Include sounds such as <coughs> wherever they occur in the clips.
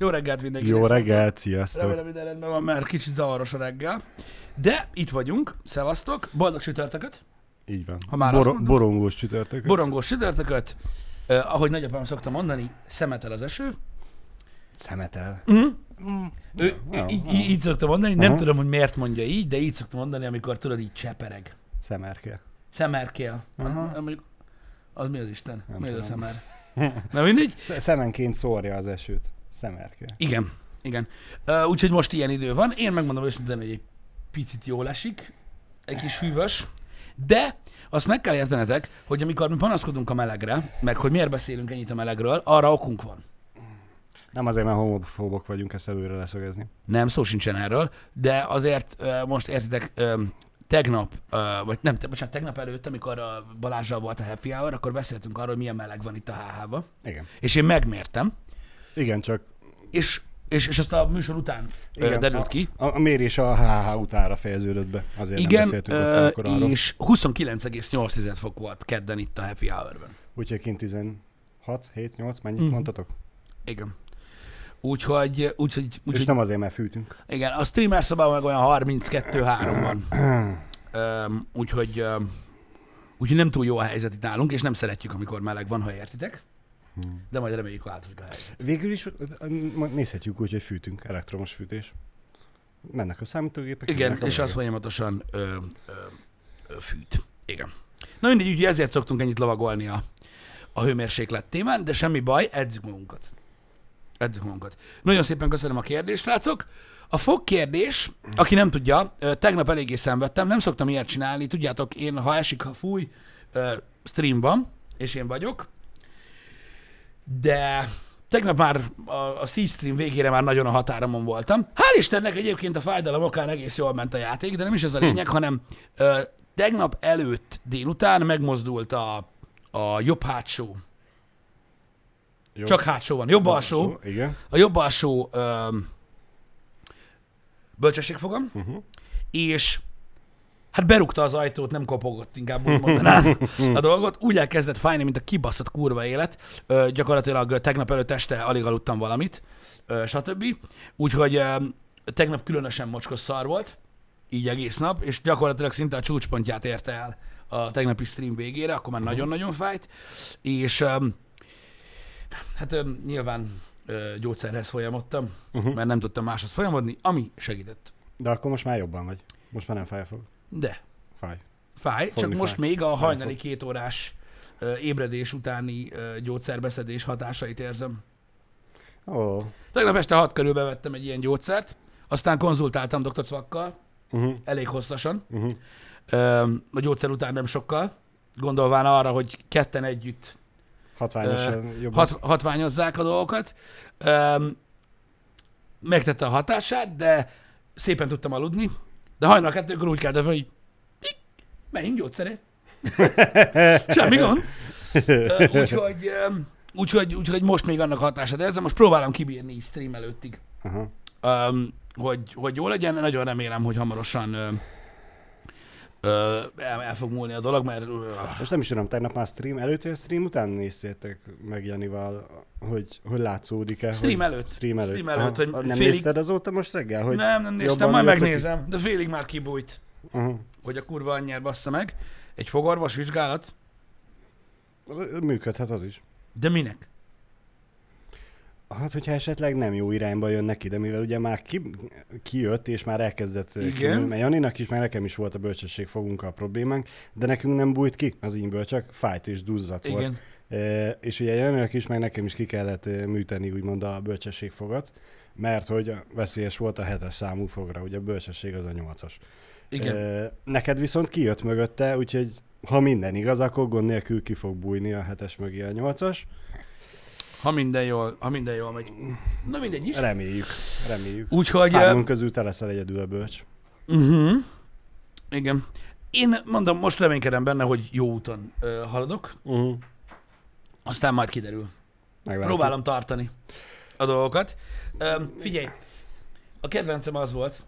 Jó reggelt mindenkinek. Jó reggelt, sziasztok! Remélem minden rendben van, mert kicsit zavaros a reggel. De itt vagyunk, szevasztok, boldog csütörtököt, Így van. Ha már mondtuk. borongós csütörtök. borongós csütörtököt, uh, ahogy nagyapám szokta mondani, szemetel az eső. Szemetel. Uh-huh. Mm. Ő, Ja, így, ja. így, szokta mondani, nem Aha. tudom, hogy miért mondja így, de így szokta mondani, amikor tudod, így csepereg. Szemerke. Szemerkél. Aha. Mondjuk, az mi az Isten? Nem mi az a tudom. szemer? <laughs> Na mindegy. Sz- Szemenként szórja az esőt. Szemerke. Igen, igen. Uh, úgyhogy most ilyen idő van. Én megmondom őszintén, hogy egy picit jól esik, egy kis hűvös, de azt meg kell értenetek, hogy amikor mi panaszkodunk a melegre, meg hogy miért beszélünk ennyit a melegről, arra okunk van. Nem azért, mert homofóbok vagyunk, ezt előre leszögezni. Nem, szó sincsen erről, de azért uh, most értitek, tegnap, uh, vagy nem, te, bocsánat, tegnap előtt, amikor a Balázsral volt a happy hour, akkor beszéltünk arról, hogy milyen meleg van itt a HH-ba, Igen. és én megmértem, Igen, csak és, és, és azt a műsor után uh, Igen, derült ki, a, a mérés a HH utára fejeződött be. Azért nem Igen, beszéltünk ott ö, amikor arról. és 29,8 fok volt kedden itt a Happy Hour-ben. Úgyhogy kint 16, 7, 8, mennyit Mhm. mondtatok? Igen. Úgyhogy, úgyhogy, És úgyhogy nem azért, mert fűtünk. igen, a streamer szobában meg olyan 32-3 van. Úgyhogy, úgyhogy nem túl jó a helyzet itt nálunk, és nem szeretjük, amikor meleg van, ha értitek. De majd reméljük változik a helyzet. Végül is nézhetjük úgy, hogy fűtünk, elektromos fűtés. Mennek a számítógépek. Igen, és az folyamatosan ö, ö, ö, fűt. Igen. Na mindegy, úgyhogy ezért szoktunk ennyit lovagolni a, a hőmérséklet témán, de semmi baj, edzük magunkat. Edzük magunkat. Nagyon szépen köszönöm a kérdést, srácok. A fog kérdés, aki nem tudja, tegnap eléggé szenvedtem, nem szoktam ilyet csinálni, tudjátok, én ha esik, ha fúj, ö, stream van, és én vagyok, de tegnap már a, a Siege stream végére már nagyon a határomon voltam. Hál' Istennek egyébként a fájdalom okán egész jól ment a játék, de nem is ez a lényeg, hanem ö, tegnap előtt délután megmozdult a, a jobb hátsó. Jó. Csak hátsó van. Jobb alsó. Igen. A jobb alsó ö, bölcsességfogam, Uh-huh. és hát berúgta az ajtót, nem kopogott, inkább úgy mondanám <laughs> a dolgot. Úgy elkezdett fájni, mint a kibaszott kurva élet. Ö, gyakorlatilag tegnap előtt este alig aludtam valamit, ö, stb. Úgyhogy ö, tegnap különösen mocskos szar volt, így egész nap, és gyakorlatilag szinte a csúcspontját érte el a tegnapi stream végére, akkor már nagyon-nagyon fájt, és ö, hát ö, nyilván ö, gyógyszerhez folyamodtam, Uh-huh. mert nem tudtam máshoz folyamodni, ami segített. De akkor most már jobban vagy. Most már nem fáj a fog. De Fáj. Fáj, Fogni csak most fáj. még a hajnali két órás ébredés utáni gyógyszerbeszedés hatásait érzem. Ó. Tegnap este hat körül bevettem egy ilyen gyógyszert, aztán konzultáltam dr. Cvakkal, Uh-huh. elég hosszasan, Uh-huh. a gyógyszer után nem sokkal, gondolván arra, hogy ketten együtt Hatványosan jobb. hat, hatványozzák a dolgokat. Megtette a hatását, de szépen tudtam aludni, de hajnal kettőkor úgy keltem, fel, hogy "Pik, menjünk gyógyszerért. <laughs> Semmi gond. Úgyhogy, úgyhogy, úgyhogy most még annak hatását érzem, most próbálom kibírni így stream előttig, Aha. um, hogy, hogy jó legyen. Nagyon remélem, hogy hamarosan el, el fog múlni a dolog, mert Most nem is tudom, tegnap már stream előtt, vagy stream után néztétek meg Janival, hogy, hogy látszódik-e? stream előtt. Stream előtt. Stream előtt, hogy nem félig- nézted azóta most reggel? Hogy... nem, nem néztem, majd megnézem, de félig már kibújt, Aha. hogy a kurva anyját bassza meg. Egy fogorvos vizsgálat, Működhet az is. de minek? Hát, hogyha esetleg nem jó irányba jön neki, de mivel ugye már ki, kijött, és már elkezdett Igen. kinőni, mert Janinak is, meg nekem is volt a bölcsesség fogunk a problémánk, de nekünk nem bújt ki az ímből, csak fájt és duzzadt volt. Igen. E, és ugye Janinak is, meg nekem is ki kellett e, műteni úgymond a bölcsességfogat, mert hogy veszélyes volt a hetes számú fogra, ugye a bölcsesség az a nyolcas. Igen. E, neked viszont kijött mögötte, úgyhogy ha minden igaz, akkor gond nélkül ki fog bújni a hetes mögé a nyolcas. Ha minden jól, ha minden jól megy. Na mindegy is. Reméljük, reméljük. Úgyhogy... Hármunk közül te leszel egyedül a bölcs. Uh-huh. Igen. Én mondom, most reménykedem benne, hogy jó úton ö, haladok, Uh-huh. aztán majd kiderül. Meglátjuk. Próbálom tartani a dolgokat. Ö, figyelj, a kedvencem az volt,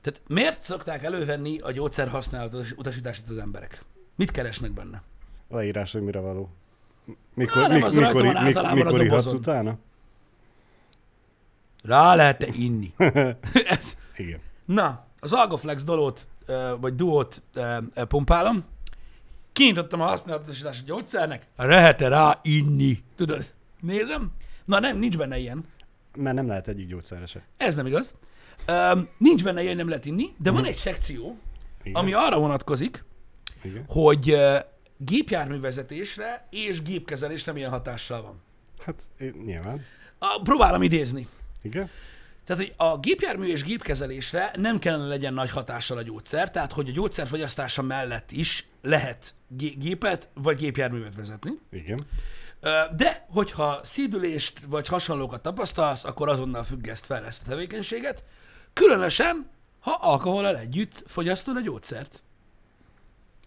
tehát miért szokták elővenni a gyógyszer használat utasítását az emberek? Mit keresnek benne? Leírás, hogy mire való. Mikor, Na, nem, mik, az mikor, van mik, általában a mikor ihatsz utána? Rá lehet inni. <laughs> Ez. Igen. Na, az Algoflex dolót, vagy duót pumpálom. Kinyitottam a használatosítási gyógyszernek, lehet-e rá inni? Tudod, nézem. Na nem, nincs benne ilyen. Mert nem lehet egyik gyógyszerre se. Ez nem igaz. Um, nincs benne ilyen, nem lehet inni, de van egy szekció, Igen. ami arra vonatkozik, Igen. hogy gépjárművezetésre és gépkezelésre milyen hatással van. Hát én- nyilván. A, próbálom idézni. Igen. Tehát, hogy a gépjármű és gépkezelésre nem kellene legyen nagy hatással a gyógyszer, tehát, hogy a gyógyszer fogyasztása mellett is lehet gé- gépet vagy gépjárművet vezetni. Igen. De, hogyha szídülést vagy hasonlókat tapasztalsz, akkor azonnal függeszt fel ezt a tevékenységet, különösen, ha alkohollal együtt fogyasztod a gyógyszert.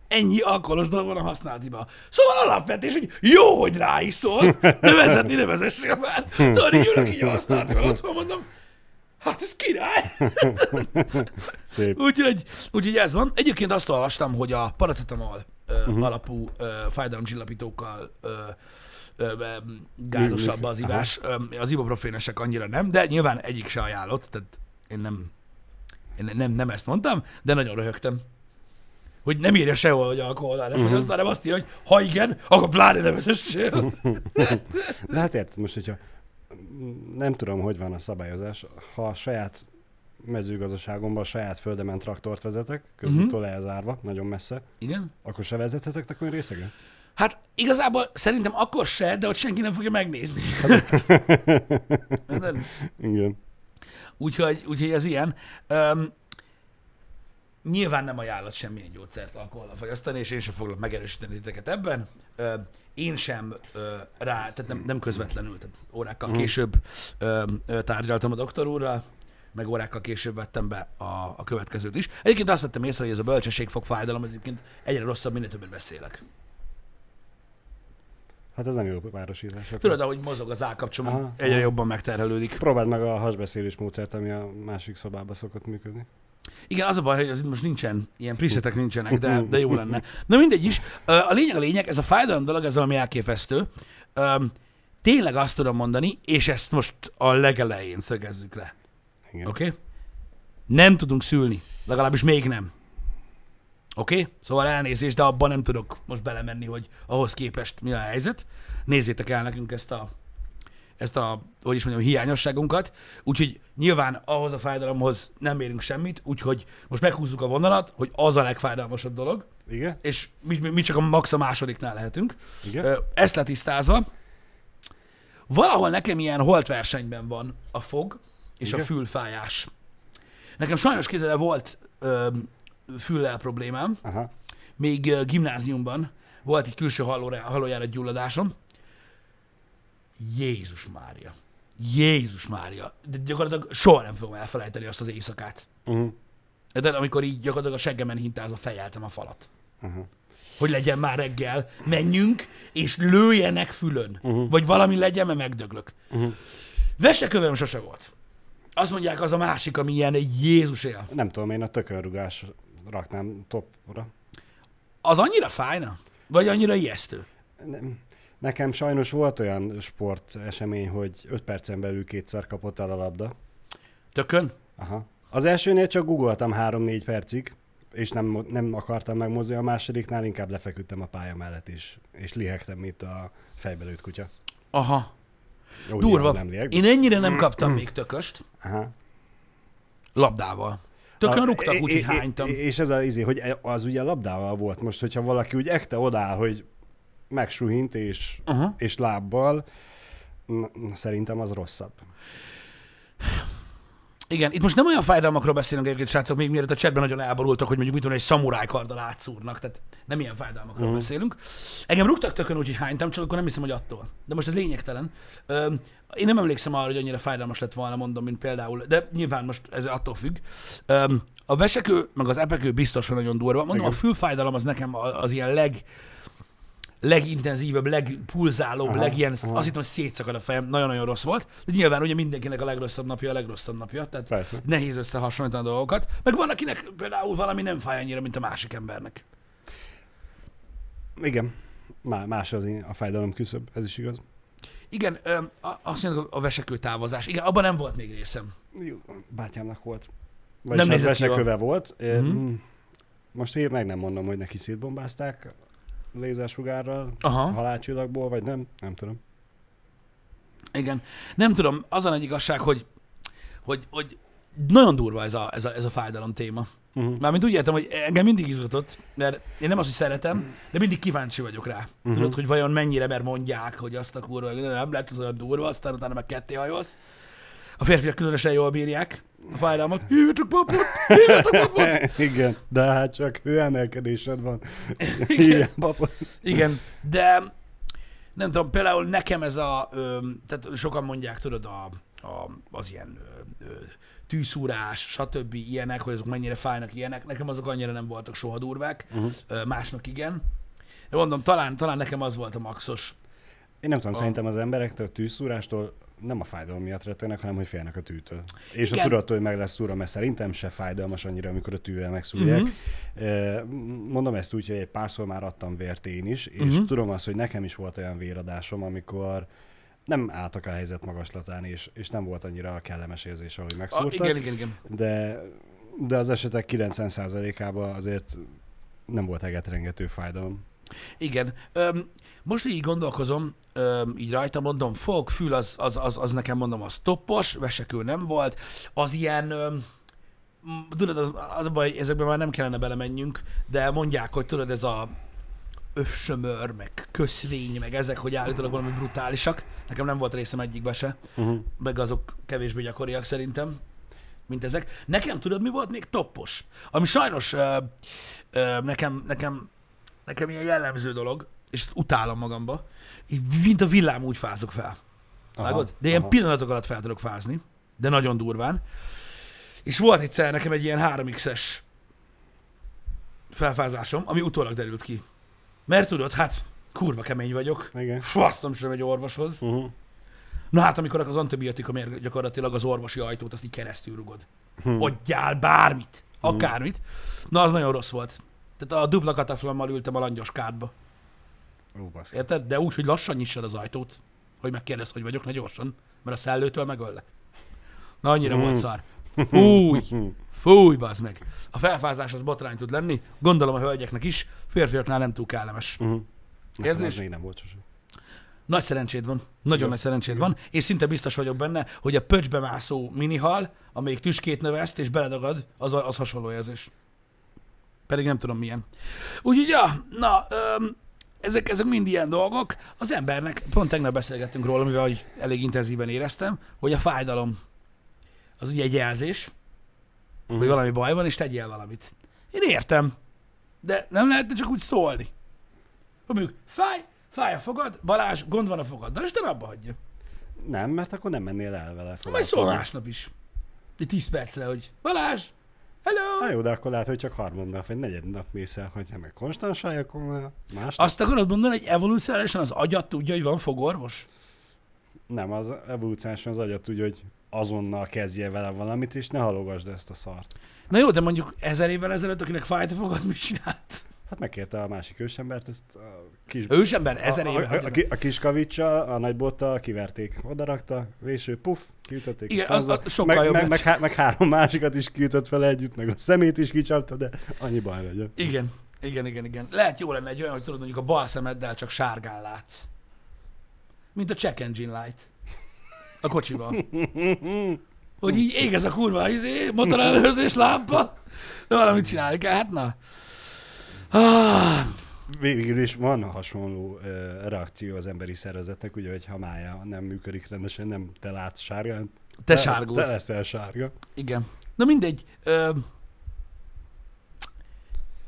Ennyi alkoholos dolog van a használatiba. Szóval alapvetés, hogy jó, hogy ráiszol, de vezetni ne vezessél már. Tudod, így ülök így a használatiban, otthon mondom, hát ez király. Szép. Úgyhogy, úgyhogy ez van. Egyébként azt olvastam, hogy a paracetamol uh, alapú uh, fájdalomcsillapítókkal uh, gázosabb az ivás. Az ibuprofénesek annyira nem, de nyilván egyik se ajánlott, tehát én nem, én nem, nem ezt mondtam, de nagyon röhögtem. Hogy nem írja sehol, hogy alkoholnál ne fogyaszt, hanem azt írja, hogy ha igen, akkor pláne ne vezessél. <laughs> De hát érted, most, hogyha nem tudom, hogy van a szabályozás, ha a saját mezőgazdaságomban, a saját földemen traktort vezetek, közúttól Mhm. elzárva, nagyon messze, Igen? akkor se vezethetek takony részegen? Hát igazából szerintem akkor se, de ott senki nem fogja megnézni. <laughs> Érted? Igen. Úgyhogy, úgyhogy ez ilyen. Um, nyilván nem ajánlott semmilyen gyógyszert alkohollal fogyasztani, és én sem foglak megerősíteni titeket ebben. Ö, én sem ö, rá, tehát nem, nem közvetlenül, tehát órákkal később ö, ö, tárgyaltam a doktor úrral, meg órákkal később vettem be a, a következőt is. Egyébként azt vettem észre, hogy ez a bölcsességfog fájdalom, ez egyébként egyre rosszabb, minél többet beszélek. Hát ez nem jó párosítás. Tudod, ahogy mozog az állkapcsom, Aha, egyre aha. jobban megterhelődik. Próbáld meg a hasbeszélés módszert, ami a másik szobában szokott működni. Igen, az a baj, hogy az itt most nincsen, ilyen presetek nincsenek, de, <laughs> de jó lenne. Na mindegy is. A lényeg a lényeg, ez a fájdalom dolog, ez valami elképesztő. Tényleg azt tudom mondani, és ezt most a legelején szögezzük le. Oké? Okay? Nem tudunk szülni. Legalábbis még nem. Oké? Okay? Szóval elnézést, de abban nem tudok most belemenni, hogy ahhoz képest mi a helyzet. Nézzétek el nekünk ezt a, ezt a, hogy is mondjam, hiányosságunkat. Úgyhogy nyilván ahhoz a fájdalomhoz nem érünk semmit, úgyhogy most meghúzzuk a vonalat, hogy az a legfájdalmasabb dolog, Igen? és mi, mi, mi csak a max a másodiknál lehetünk. Igen? Ezt letisztázva, valahol nekem ilyen holtversenyben van a fog és Igen? a fülfájás. Nekem sajnos kézzel volt ö, füllel problémám, Aha. még gimnáziumban volt egy külső hallójára gyulladásom. Jézus Mária. Jézus Mária. De gyakorlatilag soha nem fogom elfelejteni azt az éjszakát. Uh-huh. De amikor így gyakorlatilag a seggemen hintázva fejeltem a falat. Uh-huh. Hogy legyen már reggel, menjünk, és lőjenek fülön. Uh-huh. Vagy valami legyen, mert megdöglök. Uh-huh. Vesekövem sose volt. Azt mondják, az a másik, ami ilyen egy Jézus él. Nem tudom, én a tökörrugás raknám topra. Az annyira fájna? Vagy annyira ijesztő? Nem. Nekem sajnos volt olyan sport esemény, hogy 5 percen belül kétszer kapott el a labda. Tökön? Aha. Az elsőnél csak googoltam 3-4 percig, és nem, nem akartam megmozdulni, a másodiknál inkább lefeküdtem a pálya mellett is, és lihegtem, mint a fejbelőtt kutya. Aha. Úgy Durva. Nem liheg. Én ennyire nem kaptam még tököst Aha. labdával. Tökön rúgtak, úgyhogy hánytam. És ez az izé, hogy e- az ugye labdával volt most, hogyha valaki úgy ekte odáll, hogy megsuhint és, Aha. és lábbal, na, szerintem az rosszabb. Igen, itt most nem olyan fájdalmakról beszélünk egyébként, srácok, még mielőtt a chatben nagyon elborultak, hogy mondjuk mit tudom, egy szamurájkarddal átszúrnak, tehát nem ilyen fájdalmakról uh-huh. beszélünk. Engem rúgtak tökön, úgyhogy hánytam, csak akkor nem hiszem, hogy attól. De most ez lényegtelen. Öm, én nem emlékszem arra, hogy annyira fájdalmas lett volna, mondom, mint például, de nyilván most ez attól függ. Öm, a vesekő, meg az epekő biztosan nagyon durva. Mondom, Igen. a fülfájdalom az nekem az ilyen leg, legintenzívebb, legpulzálóbb, Aha, legilyen, aha. azt hittem, hogy szétszakad a fejem, nagyon-nagyon rossz volt. De nyilván ugye mindenkinek a legrosszabb napja a legrosszabb napja, tehát Persze. nehéz összehasonlítani a dolgokat. Meg van, akinek például valami nem fáj annyira, mint a másik embernek. Igen. Má- más az a fájdalom küszöb, ez is igaz. Igen, azt mondjuk a vesekő távozás. Igen, abban nem volt még részem. Jó, bátyámnak volt. Nem Vagyis nézett veseköve volt. Mhm. Mm. Most én meg nem mondom, hogy neki szétbombázták lézersugárral, Aha. halálcsillagból, vagy nem. Nem tudom. Igen. Nem tudom, az a nagy igazság, hogy, hogy, hogy nagyon durva ez a, ez a, ez a fájdalom téma. Uh-huh. Mármint úgy értem, hogy engem mindig izgatott, mert én nem azt, hogy szeretem, de mindig kíváncsi vagyok rá. Uh-huh. Tudod, hogy vajon mennyire, mert mondják, hogy azt a kurva, hogy nem lehet az olyan durva, aztán utána meg ketté hajolsz. A férfiak különösen jól bírják a fájdalmat. Hívjatok papot! Hívjatok papot! <laughs> Igen, de hát csak hőemelkedésed van. Igen, papot. Igen, de nem tudom, például nekem ez a, ö, tehát sokan mondják, tudod, a, a, az ilyen ö, ö, tűszúrás, stb. ilyenek, hogy azok mennyire fájnak ilyenek. Nekem azok annyira nem voltak soha durvák, Uh-huh. másnak igen. De mondom, talán, talán nekem az volt a maxos. Én nem tudom, A- szerintem az emberek a tűzszúrástól nem a fájdalom miatt rettegnek, hanem hogy félnek a tűtől. És Igen. a tudattól, hogy meg lesz szúrva, mert szerintem se fájdalmas annyira, amikor a tűvel megszúrják. Uh-huh. Mondom ezt úgy, hogy egy párszor már adtam vért én is, és uh-huh. tudom azt, hogy nekem is volt olyan véradásom, amikor nem álltak a helyzet magaslatán, és, és nem volt annyira kellemes érzés, ahogy A, megszúrtak. igen, igen, igen. de, de az esetek 90%-ában azért nem volt egetrengető fájdalom. Igen. Öm, most így gondolkozom, öm, így rajta mondom, fog, fül, az, az, az, az nekem mondom, az toppos, vesekő nem volt. Az ilyen, öm, tudod, az, az a baj, ezekben már nem kellene belemenjünk, de mondják, hogy tudod, ez a össömör, meg köszvény, meg ezek, hogy állítólag valami brutálisak. Nekem nem volt részem egyikbe se, Uh-huh. meg azok kevésbé gyakoriak szerintem, mint ezek. Nekem tudod, mi volt még toppos? Ami sajnos ö, ö, nekem, nekem, nekem ilyen jellemző dolog, és ezt utálom magamba, így mint a villám úgy fázok fel. Vágod? De ilyen pillanatok alatt fel tudok fázni, de nagyon durván. És volt egyszer nekem egy ilyen 3x-es felfázásom, ami utólag derült ki. Mert tudod, hát kurva kemény vagyok. Igen. Fasztom sem egy orvoshoz. Uh-huh. Na hát, amikor az antibiotikumért gyakorlatilag az orvosi ajtót azt így keresztül rugod. Hm. Adjál bármit, akármit. Na, az nagyon rossz volt. Tehát a dupla kataflammal ültem a langyos kádba. Ó. Érted? De úgy, hogy lassan nyissad az ajtót, hogy megkérdez, hogy vagyok, ne gyorsan, mert a szellőtől megöllek. Na, annyira Mm. volt szar. Fúj! Fúj, bazd meg. A felfázás az botrány tud lenni, gondolom a hölgyeknek is, férfiaknál nem túl kellemes. Uh-huh. Érzés? Még nem volt sosem. Nagy szerencséd van. Nagyon Jó. nagy szerencséd van. És szinte biztos vagyok benne, hogy a pöcsbe mászó minihal, amelyik tüskét növeszt és beledagad, az, az hasonló érzés. Pedig nem tudom milyen. Úgyhogy, ja, na, öm, ezek, ezek mind ilyen dolgok. Az embernek, pont tegnap beszélgettünk róla, mivel hogy elég intenzíven éreztem, hogy a fájdalom az ugye egy jelzés, uh-huh. hogy valami baj van, és tegyél valamit. Én értem, de nem lehetne csak úgy szólni. Hogy mondjuk, fáj, fáj a fogad, Balázs, gond van a fogaddal, és te abba hagyja. Nem, mert akkor nem mennél el vele. Majd foglalkozni. szól másnap is. Egy 10 percre, hogy Balázs, hello! Na jó, de akkor lehet, hogy csak harmadnap vagy negyed nap mész el, hogy ha meg konstansáj, akkor már más. Azt akarod mondani, hogy evolúciálisan az agyat tudja, hogy van fogorvos? Nem, az evolúciálisan az agyat tudja, hogy azonnal kezdje vele valamit, és ne halogasd ezt a szart. Na jó, de mondjuk ezer évvel ezelőtt, akinek fájt a fogad, mit csinált? Hát megkérte a másik ősembert, ezt kis... Ősember, ezer éve. a, a, a, a kis kavicsal, a nagybottal kiverték, odarakta, véső, puff, kiütötték. Igen, az- az sokkal meg, jobb meg, meg, há- meg, három másikat is kiütött vele együtt, meg a szemét is kicsapta, de annyi baj legyen. Igen, igen, igen, igen. Lehet jó lenne egy olyan, hogy tudod, mondjuk a bal szemeddel csak sárgán látsz. Mint a check engine light. A kocsiban. <laughs> Hogy így ég ez a kurva izé, motorellenőrzés lámpa. De valamit csinálni kell, hát na. Ah, Végül is van hasonló uh, reakció az emberi szervezetnek, ugye, hogy ha mája nem működik rendesen, nem te látsz sárgán. te sárgulsz. Te leszel sárga. Igen. Na mindegy. Ö,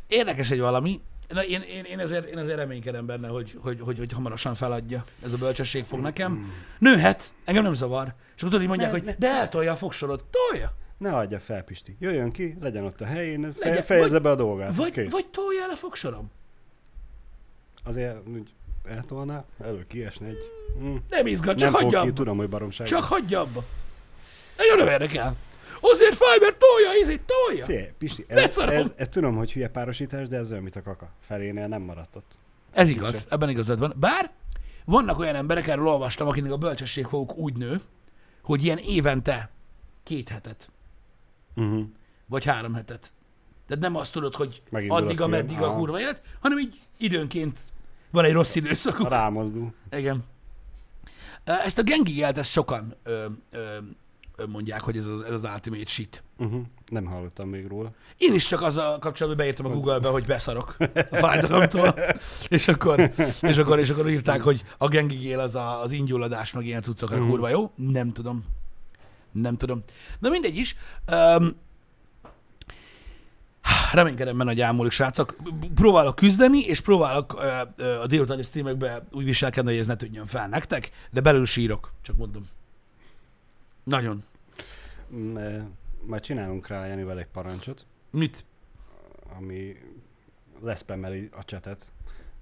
érdekes egy valami. Na, én, én, én, ezért, én ezért reménykedem benne, hogy, hogy, hogy, hogy hamarosan feladja. Ez a bölcsesség fog nekem. Nőhet, engem nem zavar. És akkor tudod, mondják, Ne, hogy ne. de eltolja a fogsorod. Tolja. Ne adja fel, Pisti. Jöjjön ki, legyen ott a helyén, Legyen- fe, fejezze vagy- be a dolgát. Vagy, kész. vagy tolja el a fogsorom. Azért úgy eltolná, elő kiesne egy... Mm. Nem izgat, csak Nem hagyja ki, tudom, hogy baromság. Csak hagyja abba. Nagyon nem érdekel. Azért fáj, mert tolja, izét tolja. Figyelj, Pisti, ez, ez, ez, tudom, hogy hülye párosítás, de ez olyan, mint a kaka. Felénél nem maradt ott. Ez igaz, ebben igazad van. Bár vannak olyan emberek, erről olvastam, akinek a bölcsességfoguk úgy nő, hogy ilyen évente két hetet, Uh-huh. vagy három hetet. Tehát nem azt tudod, hogy Megindul addig, ameddig a kurva élet, hanem így időnként van egy rossz időszakuk. Rámozdul. Igen. Ezt a gengigelt, ezt sokan ö, ö, mondják, hogy ez az, ez az ultimate shit. Uh-huh. Nem hallottam még róla. Én is csak azzal kapcsolatban beírtam a Google-be, hogy beszarok a <laughs> fájdalomtól, és akkor, és akkor, és akkor írták, hogy a gengigél az a, az ingyulladás, meg ilyen cuccokra Mhm. kurva jó. Nem tudom. Nem tudom. Na mindegy is. Um, reménykedem benne, hogy elmúlik, srácok. Próbálok küzdeni, és próbálok ö, ö, a délutáni streamekbe úgy viselkedni, hogy ez ne tűnjön fel nektek, de belül sírok, csak mondom. Nagyon. Mm, eh, Majd csinálunk rá Janivel egy parancsot, Mit? ami leszpemmeli a csetet.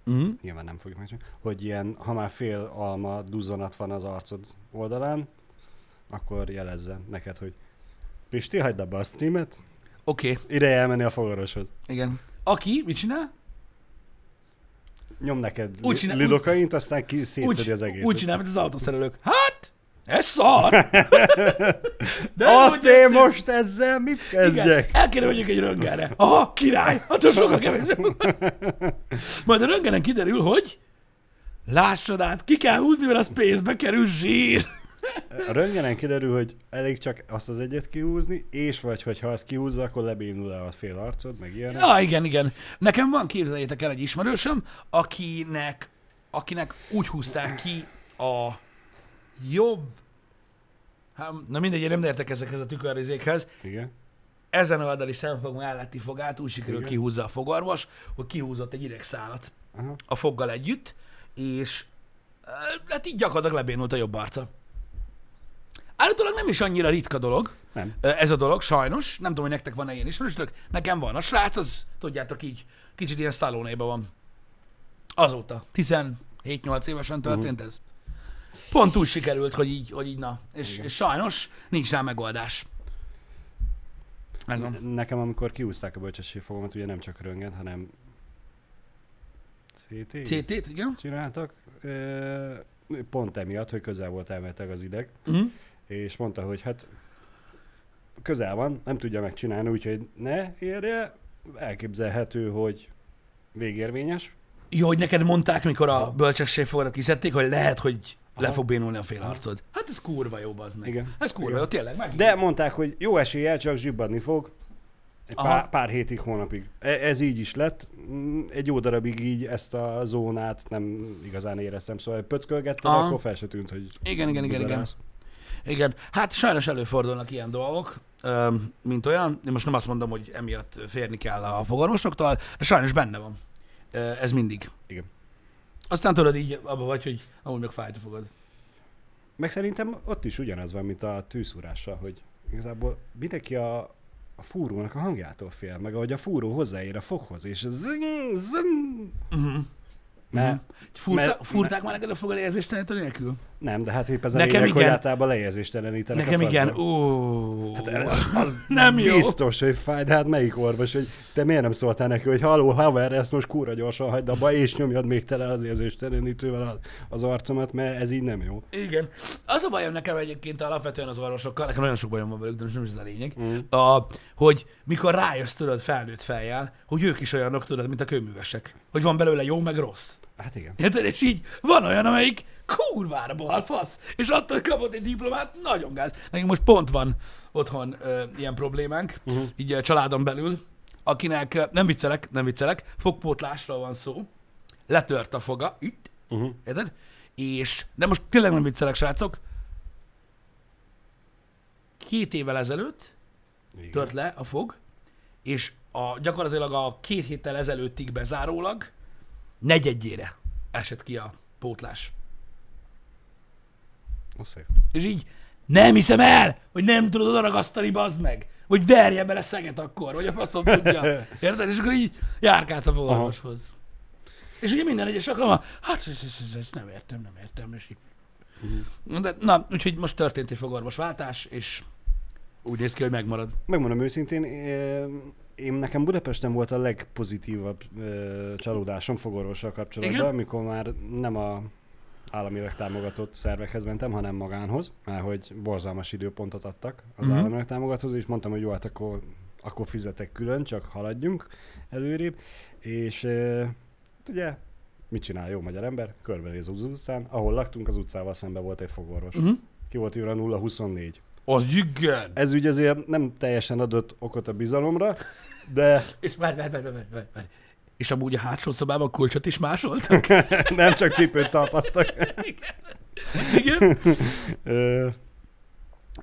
Uh-huh. Nyilván nem fogjuk megcsinálni. Hogy ilyen, ha már fél alma duzzanat van az arcod oldalán, akkor jelezzen neked, hogy Pisti, hagyd abba a streamet, Oké, okay, ideje elmenni a fogorvoshoz. igen. Aki, mit csinál? Nyom neked Úgy úgy csinál- lidokaint, aztán ki szétszedi az egészet. úgy csinál, mint az autószerelők. Hát, ez szar! <laughs> De Azt én most ezzel mit Igen, kezdjek? el kéne megyek egy röngenre. Aha, király! Attól sokkal kevesebb. <laughs> Majd a röngenen kiderül, hogy lássad át, ki kell húzni, mert a space-be kerül zsír. A röntgenen kiderül, hogy elég csak azt az egyet kihúzni, és vagy, hogy ha azt kihúzza, akkor lebénul el a fél arcod, meg ilyenek. Ja, igen, igen. Nekem van, képzeljétek el, egy ismerősöm, akinek, akinek úgy húzták ki a jobb, hát, na mindegy, én nem értek ezekhez a tükörrizékhez, Igen. ezen oldali szemfog melletti fogát úgy sikerült Igen. kihúzza a fogorvos, hogy kihúzott egy idegszálat Aha. a foggal együtt, és ö, hát így gyakorlatilag lebénult a jobb arca. Állítólag nem is annyira ritka dolog, Nem. ez a dolog, sajnos. Nem tudom, hogy nektek van-e ilyen ismerősök. Nekem van. A srác az, tudjátok így, kicsit ilyen stallone van. Azóta. 17-8 évesen történt ez. Pont úgy sikerült, hogy így, hogy így na. És, Igen. és sajnos nincs rá megoldás. Ez van. Nekem, amikor kiúzták a bölcsességfogamat, ugye nem csak röntgen, hanem CT? CT-t, igen? csináltak. Ö, Pont emiatt, hogy közel volt elméletileg az ideg, Uh-huh. És mondta, hogy hát közel van, nem tudja megcsinálni, úgyhogy ne érje, elképzelhető, hogy végérvényes. Jó, hogy neked mondták, mikor a bölcsességfogadat kiszedték, hogy lehet, hogy le fog bénulni a fél Aha. arcod. Hát ez kurva jó, bazd meg. Igen. Ez kurva Igen. jó, tényleg. Meg. De mondták, hogy jó eséllyel csak zsibbadni fog. Aha. pár, pár hétig, hónapig. E- Ez így is lett. Egy jó darabig így ezt a zónát nem igazán éreztem, szóval pöckölgettem, Aha. akkor fel se tűnt, hogy Igen, igen, igen, igen. Igen, hát sajnos előfordulnak ilyen dolgok, mint olyan. Én most nem azt mondom, hogy emiatt férni kell a fogorvosoktól, de sajnos benne van. Ez mindig. Igen. Aztán tudod így, abba vagy, hogy amúgy meg fájt fogad. Meg szerintem ott is ugyanaz van, mint a tűszúrással, hogy igazából mindenki a, a fúrónak a hangjától fél, meg ahogy a fúró hozzáér a foghoz, és zing, zing. Uh-huh. Mert, Fúrta, mert- fúrták már neked a fogad érzéstelenítő nélkül? Nem, de hát épp ez a Nekem lényeg, hogy igen. általában leérzéstelenítenek Nekem igen. Ó, Hát az, az <laughs> nem jó. Biztos, hogy fáj, de hát melyik orvos, hogy te miért nem szóltál neki, hogy haló, haver, ezt most kúra gyorsan hagyd abba, és nyomjad még tele az érzéstelenítővel az arcomat, mert ez így nem jó. Igen. Az a bajom nekem egyébként alapvetően az orvosokkal, nekem nagyon sok bajom van velük, de most nem is ez a lényeg, Mm. a, hogy mikor rájössz tudod felnőtt fejjel, hogy ők is olyanok tudod, mint a kőművesek. Hogy van belőle jó, meg rossz. Hát igen. Érted? És így van olyan, amelyik kurvára balfasz, és attól kapott egy diplomát, nagyon gáz. Nekünk most pont van otthon ö, ilyen problémánk, Uh-huh. így a családon belül, akinek, nem viccelek, nem viccelek, fogpótlásról van szó, letört a foga, itt, Uh-huh. érted? És, de most tényleg nem viccelek, srácok, két évvel ezelőtt Igen. tört le a fog, és a, gyakorlatilag a két héttel ezelőttig bezárólag negyedjére esett ki a pótlás. És így nem hiszem el, hogy nem tudod oda ragasztani, bazd meg. Vagy verje bele szeget akkor, vagy a faszom tudja. <laughs> Érted? És akkor így járkálsz a fogorvoshoz. És ugye minden egyes alkalommal, hát ezt, ezt, ezt, ezt nem értem, nem értem, és így. Mhm. De, na, úgyhogy most történt egy fogorvosváltás, és úgy néz ki, hogy megmarad. Megmondom őszintén, én, én nekem Budapesten volt a legpozitívabb ö, csalódásom fogorvossal kapcsolatban, Igen? amikor már nem a államileg támogatott szervekhez mentem, hanem magánhoz, mert hogy borzalmas időpontot adtak az Mhm. uh-huh. államileg támogatóhoz, és mondtam, hogy jó, hát akkor, akkor fizetek külön, csak haladjunk előrébb. És e, hát ugye, mit csinál jó magyar ember? Körbenéz az utcán, ahol laktunk, az utcával szemben volt egy fogorvos. Uh-huh. Ki volt írva 024. Az igen. Ez ügy azért nem teljesen adott okot a bizalomra, de És várj, várj, várj, várj, várj. És amúgy a hátsó szobában kulcsot is másoltak? <laughs> nem csak cipőt talpaztak. Igen.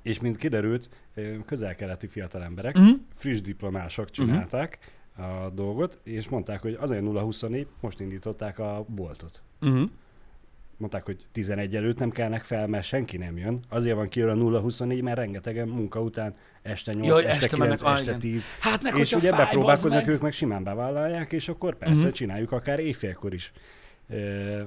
És mint kiderült, közel-keleti fiatal emberek, Uh-huh. friss diplomások csinálták a dolgot, és mondták, hogy azért 0-24, most indították a boltot. Uh-huh. Mondták, hogy 11 előtt nem kelnek fel, mert senki nem jön. Azért van kiír a 0-24, mert rengetegen munka után este 8, Jaj, este, este 9, mennek, este igen. 10. Hát meg, és ugye bepróbálkoznak meg. ők, meg simán bevállalják, és akkor persze uh-huh. csináljuk akár éjfélkor is. Ö,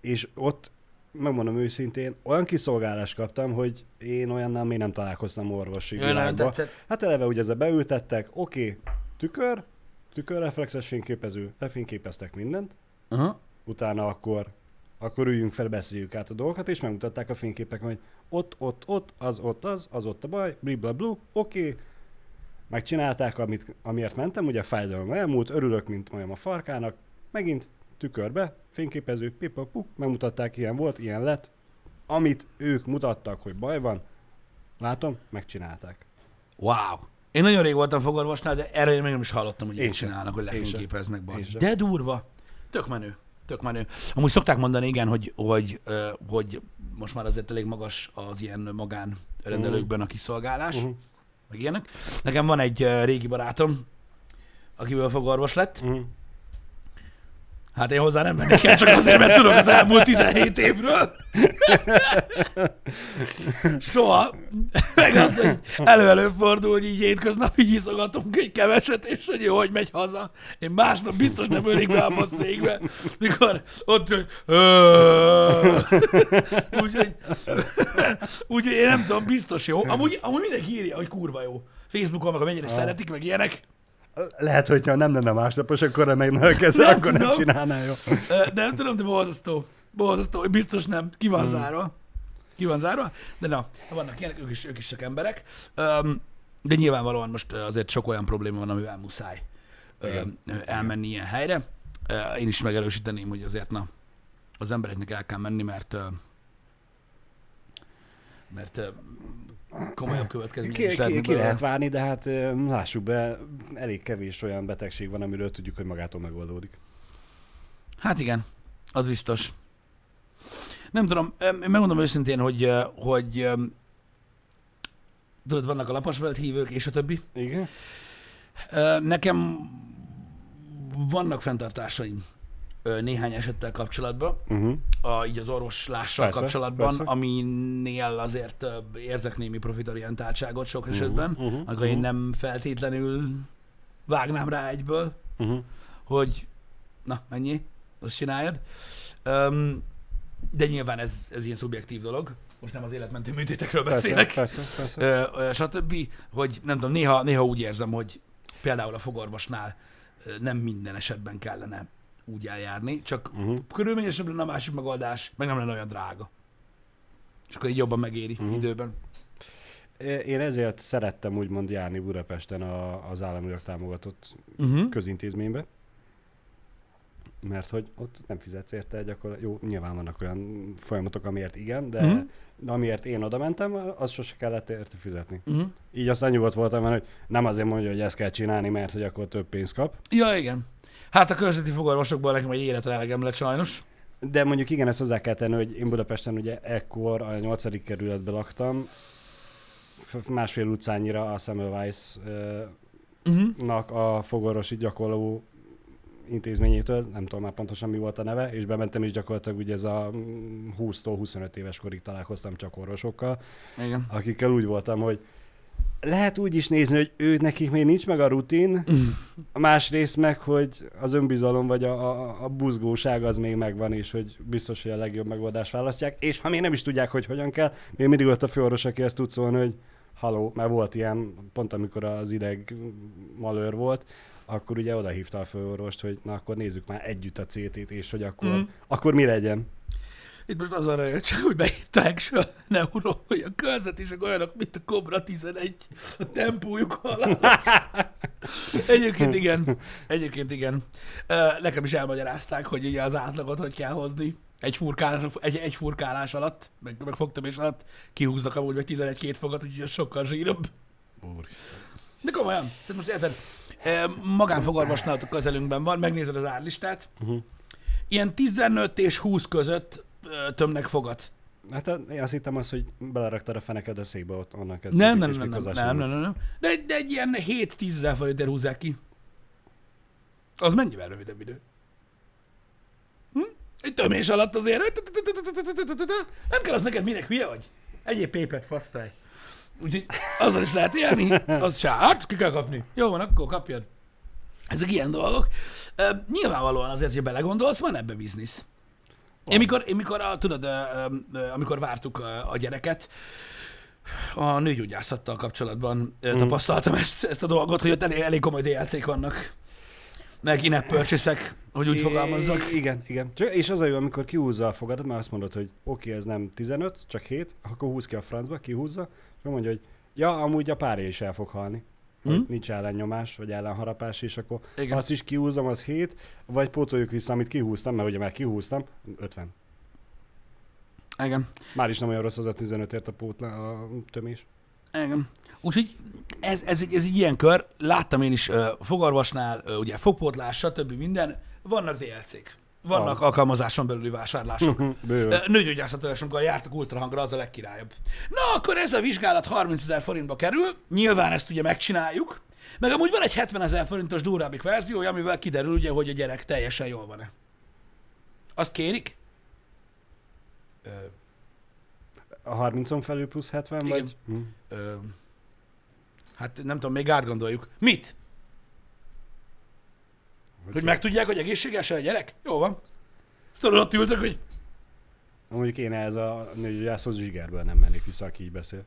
és ott, megmondom őszintén, olyan kiszolgálást kaptam, hogy én olyannal még nem találkoztam orvosi világban. tetszett. Hát eleve ugye ezzel beültettek, oké, okay, tükör, tükörreflexes fényképező, lefényképeztek mindent, Uh-huh. utána akkor, akkor üljünk fel, beszéljük át a dolgokat, és megmutatták a fényképek, hogy ott, ott, ott, az ott az, az ott a baj, blibla oké, okay. megcsinálták, amit, amiért mentem, ugye a fájdalom elmúlt, örülök, mint majd a farkának, megint tükörbe, fényképező, pipa, puk, megmutatták, ilyen volt, ilyen lett, amit ők mutattak, hogy baj van, látom, megcsinálták. Wow. Én nagyon rég voltam fogorvosnál, de erre én még nem is hallottam, hogy Én így sem. csinálnak, hogy lefényképeznek, Én bazd. De durva. Tök menő. Tök menő. Amúgy szokták mondani, igen, hogy, hogy, hogy most már azért elég magas az ilyen magán rendelőkben a kiszolgálás, Uh-huh. meg ilyenek. Nekem van egy régi barátom, akiből fogorvos lett. Uh-huh. Hát én hozzá nem mennék el, csak azért, mert tudok az elmúlt 17 évről. Soha. Meg az, hogy elő-elő fordul, hogy így hétköznap így iszogatunk egy keveset, és hogy jó, hogy megy haza. Én másnap biztos nem ölik be a székbe, mikor ott, hogy úgyhogy, úgyhogy én nem tudom, biztos jó. Amúgy, amúgy mindenki írja, hogy kurva jó. Facebookon meg mennyire szeretik, meg ilyenek. Lehet, hogyha nem lenne másnapos, akkor meg a keze, Nem akkor nem tudom. csinálná jó. Nem tudom, de borzasztó. Borzasztó, biztos nem. Ki Hmm. van zárva. Ki van zárva. De na, vannak ilyenek, ők is, ők is csak emberek. De nyilvánvalóan most azért sok olyan probléma van, amivel muszáj Igen. elmenni ilyen helyre. Én is megerősíteném, hogy azért na, az embereknek el kell menni, mert mert komolyabb következmények Ki, is ki, ki lehet várni, de hát lássuk be, elég kevés olyan betegség van, amiről tudjuk, hogy magától megoldódik. Hát igen, az biztos. Nem tudom, én megmondom őszintén, hogy, hogy tudod, vannak a lapasvelt hívők és a többi. Igen? Nekem vannak fenntartásaim néhány esettel kapcsolatban, Uh-huh. a, így az orvoslással Persze, kapcsolatban, persze. aminél azért érzek némi profitorientáltságot sok esetben, uh-huh, uh-huh, akkor én nem feltétlenül vágnám rá egyből, Uh-huh. hogy na, ennyi, azt csináljad. Um, de nyilván ez, ez ilyen szubjektív dolog. Most nem az életmentő műtétekről Persze, beszélek, persze, persze. ö, ö, stb. Hogy nem tudom, néha, néha úgy érzem, hogy például a fogorvosnál nem minden esetben kellene úgy eljárni, csak Uh-huh. körülményesebb lenne a másik megoldás, meg nem lenne olyan drága. És akkor így jobban megéri uh-huh. időben. Én ezért szerettem úgymond járni Budapesten a, az államilag támogatott Uh-huh. közintézménybe. Mert hogy ott nem fizetsz érte, gyakorlatilag jó, nyilván vannak olyan folyamatok, amiért igen, de uh-huh. amiért én oda mentem, az sose kellett érte fizetni. Uh-huh. Így aztán nyugodt voltam, mert hogy nem azért mondja, hogy ezt kell csinálni, mert hogy akkor több pénzt kap. Ja, igen. Hát a körzeti fogorvosokból nekem egy életelegem lett sajnos. De mondjuk igen, ezt hozzá kell tenni, hogy én Budapesten ugye ekkor a 8. kerületben laktam, másfél utcányira a Semmelweis-nak Uh-huh. a fogorvosi gyakorló intézményétől, nem tudom már pontosan mi volt a neve, és bementem is gyakorlatilag ugye ez a mm, 20-tól 25 éves korig találkoztam csak orvosokkal, Igen. akikkel úgy voltam, hogy lehet úgy is nézni, hogy ő nekik még nincs meg a rutin, a <laughs> másrészt meg, hogy az önbizalom vagy a, a, a buzgóság az még megvan, és hogy biztos, hogy a legjobb megoldást választják, és ha még nem is tudják, hogy hogyan kell, még mindig ott a főorvos, aki ezt tud szólni, hogy haló, mert volt ilyen, pont amikor az ideg malőr volt, akkor ugye oda hívta a főorvost, hogy na akkor nézzük már együtt a CT-t, és hogy akkor, Mm. mm. akkor mi legyen. Itt most az a rajongság, hogy beírták se a neuro, hogy a körzetések olyanok, mint a Cobra 11, a tempójuk halál. Egyébként igen, egyébként igen. Nekem is elmagyarázták, hogy ugye az átlagot hogy kell hozni egy furkálás, egy, egy furkálás alatt, meg, meg fogtömés alatt kihúznak amúgy meg 11-2 fogat, úgyhogy az sokkal zsírabb. Úristen. De komolyan, tehát most érted, ö, magánfogarvasnál a közelünkben van, megnézed az árlistát, Uh-huh. ilyen 15 és 20 között tömnek fogat. Hát én azt hittem az, hogy beleraktad a feneked a székbe, ott onnan kezdődik. Nem, nem, nem, nem, nem, nem, nem, nem. De, egy- de egy ilyen 7-10 ezer forintért húzzák ki. Az mennyivel rövidebb idő? Hm? Egy tömés alatt azért. Nem kell az neked, minek hülye vagy? Egyéb pépet, faszfej. Úgyhogy azzal is lehet élni, az se. Hát, ki kell kapni. Jó van, akkor kapjad. Ezek ilyen dolgok. Uh, nyilvánvalóan azért, hogy belegondolsz, van ebbe biznisz. Én mikor, én mikor a, tudod, amikor vártuk a, gyereket, a nőgyógyászattal kapcsolatban mm. tapasztaltam ezt, ezt a dolgot, hogy ott elég, elég komoly DLC-k vannak. Meg in purchase hogy úgy I- fogalmazzak. Igen, igen. Csak, és az a jó, amikor kihúzza a fogadat, mert azt mondod, hogy oké, okay, ez nem 15, csak 7, akkor húz ki a francba, kihúzza, és mondja, hogy ja, amúgy a párja is el fog halni. Hogy Mhm. nincs ellennyomás, vagy ellenharapás, és akkor Igen. Azt is kihúzom, az 7, vagy pótoljuk vissza, amit kihúztam, mert ugye már kihúztam, 50. Igen. Már is nem olyan rossz az a 15ért a, pótla, a tömés. Igen. Úgyhogy ez, ez, egy, ez egy ilyen kör. Láttam én is uh, fogarvasnál, uh, ugye fogpótlás, stb. minden. Vannak DLC-k. Vannak Van. alkalmazáson belüli vásárlások. Bőven. Nőgyógyászatolásomkor jártak ultrahangra, az a legkirályabb. Na, akkor ez a vizsgálat 30 ezer forintba kerül, nyilván ezt ugye megcsináljuk, meg amúgy van egy 70 ezer forintos durvábbik verziója, amivel kiderül ugye, hogy a gyerek teljesen jól van-e. Azt kérik? Ö, A 30-on felül plusz 70, Igen. vagy? Hm. ö, hát nem tudom, még átgondoljuk. Mit? Hogy megtudják, hogy egészséges a gyerek? Jó van. Azt tudod, ott ültök, hogy Mondjuk én ez a nőgyógyászhoz zsigerből nem mennék vissza, aki így beszél.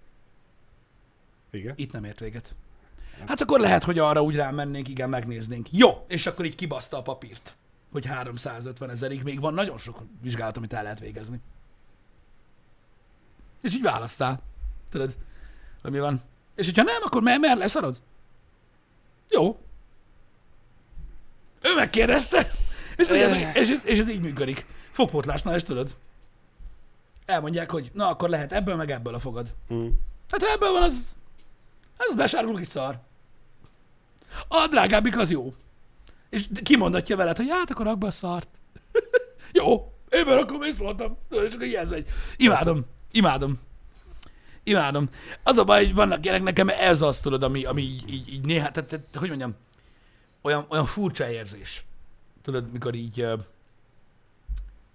Igen? Itt nem ért véget. Hát akkor lehet, hogy arra úgy rámennénk, igen, megnéznénk. Jó, és akkor így kibaszta a papírt, hogy 350 ezerig még van nagyon sok vizsgálat, amit el lehet végezni. És így válasszál. Tudod, hogy mi van. És hogyha nem, akkor mer, mer leszarod? Jó. Ő megkérdezte. És, tudjátok, és, ez, és ez így működik. Fogpótlásnál is tudod. Elmondják, hogy na akkor lehet ebből meg ebből a fogad. Hm. Hát ha ebből van, az, az besárgul is szar. A drágábbik az jó. És kimondatja veled, hogy hát akkor be a szart. <laughs> jó, akkor én szóltam. Tudod, És akkor ilyen vagy. Imádom, imádom. Imádom. Az a baj, hogy vannak ilyenek, nekem ez az, tudod, ami, ami így, így, így néha, tehát, tehát, hogy mondjam, olyan, olyan furcsa érzés. Tudod, mikor így uh,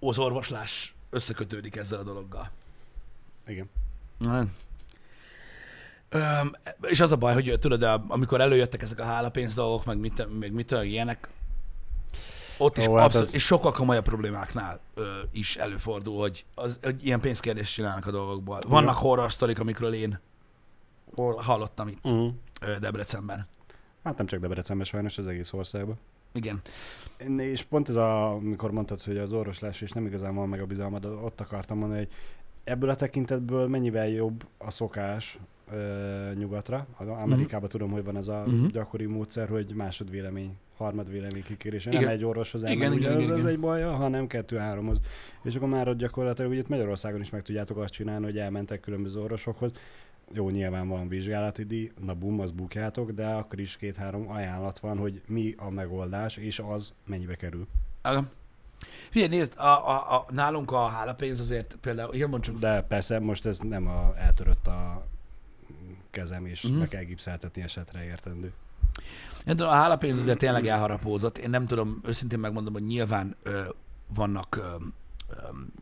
az orvoslás összekötődik ezzel a dologgal. Igen. Nem. Öm, és az a baj, hogy tudod, amikor előjöttek ezek a hálapénz dolgok, meg mit, meg mit tudom, ilyenek, ott is Ó, hát abszolút, az- és sokkal komolyabb problémáknál ö, is előfordul, hogy, az, hogy ilyen pénzkérdést csinálnak a dolgokból. Vannak horror sztorik, amikről én Hol? hallottam itt Uh-huh. ö, Debrecenben. Hát nem csak Debrecenben sajnos, az egész országban. Igen. És pont ez a, amikor mondtad, hogy az orvoslás és nem igazán van meg a bizalmad, ott akartam mondani, hogy ebből a tekintetből mennyivel jobb a szokás ö, nyugatra. Amerikában tudom, hogy van ez a Mhm. gyakori módszer, hogy másodvélemény, harmadvélemény kikérése. Igen. Nem egy orvoshoz Igen, elmegy, igen, ugye az, igen, az igen. egy baja, hanem kettő-háromhoz. És akkor már ott gyakorlatilag, ugye itt Magyarországon is meg tudjátok azt csinálni, hogy elmentek különböző orvosokhoz. Jó, nyilván van vizsgálati díj, na bum, az bukjátok, de akkor is két-három ajánlat van, hogy mi a megoldás, és az mennyibe kerül. Aga. Figyelj, nézd, a, a, a, nálunk a hálapénz azért például, igen, mondjuk, De persze most ez nem a, eltörött a kezem, és Mhm. mm-hmm. be kell gipszeltetni esetre értendő. én tudom, a hálapénz azért tényleg elharapózott. Én nem tudom, őszintén megmondom, hogy nyilván ö, vannak ö,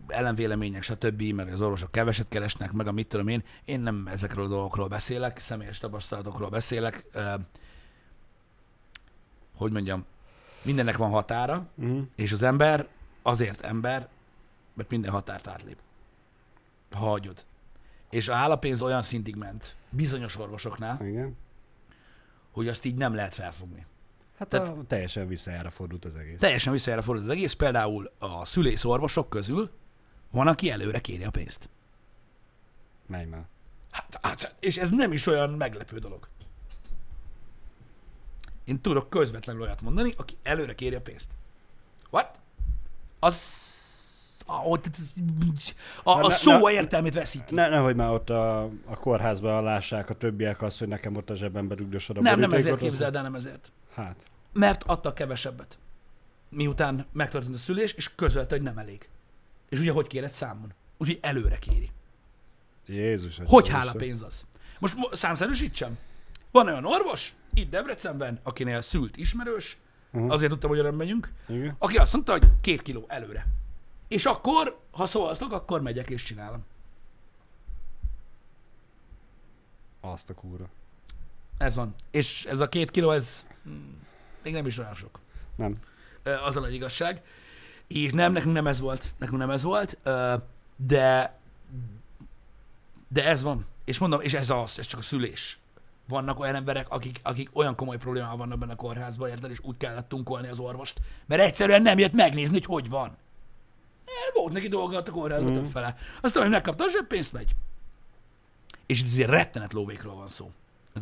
ellenvélemények, stb., meg az orvosok keveset keresnek, meg a mit tudom én. Én nem ezekről a dolgokról beszélek, személyes tapasztalatokról beszélek. Hogy mondjam, mindennek van határa, Mm-hmm. és az ember azért ember, mert minden határt átlép. Ha hagyod. és a hálapénz olyan szintig ment bizonyos orvosoknál, Igen. hogy azt így nem lehet felfogni. Hát Tehát- a, teljesen visszajára fordult az egész. Teljesen visszajára fordult az egész, például a szülész orvosok közül van, aki előre kéri a pénzt. Menj már. Hát, hát, és ez nem is olyan meglepő dolog. Én tudok közvetlenül olyat mondani, aki előre kéri a pénzt. What? Az... A, a, a szó ne- értelmét veszíti. Ne, nehogy már ott a, a kórházban lássák a többiek azt, hogy nekem ott a zsebembe rugdosod a Nem, nem ezért képzeld el, nem ezért. Hát. Mert adtak kevesebbet. Miután megtörtént a szülés, és közölte, hogy nem elég. És ugye hogy kéred számon? Úgyhogy előre kéri. Jézus. Hogy hála pénz az? Most mo- számszerűsítsem. Van olyan orvos, itt Debrecenben, akinél szült ismerős, Mhm. azért tudtam, hogy arra megyünk, Igen. aki azt mondta, hogy két kiló előre. És akkor, ha szólsztok, akkor megyek és csinálom. Azt a kúra. Ez van. És ez a két kiló, ez mm, még nem is olyan sok. Nem. Az a nagy igazság. És nem, nekünk nem ez volt. Nekünk nem ez volt, de de ez van. És mondom, és ez az, ez csak a szülés. Vannak olyan emberek, akik, akik olyan komoly problémával vannak benne a kórházban, érted, és úgy kellett tunkolni az orvost, mert egyszerűen nem jött megnézni, hogy hogy van. Volt neki dolga a kórházban mm. többfele. Aztán, hogy megkapta a zseppénzt, megy. És itt azért rettenet lóvékról van szó.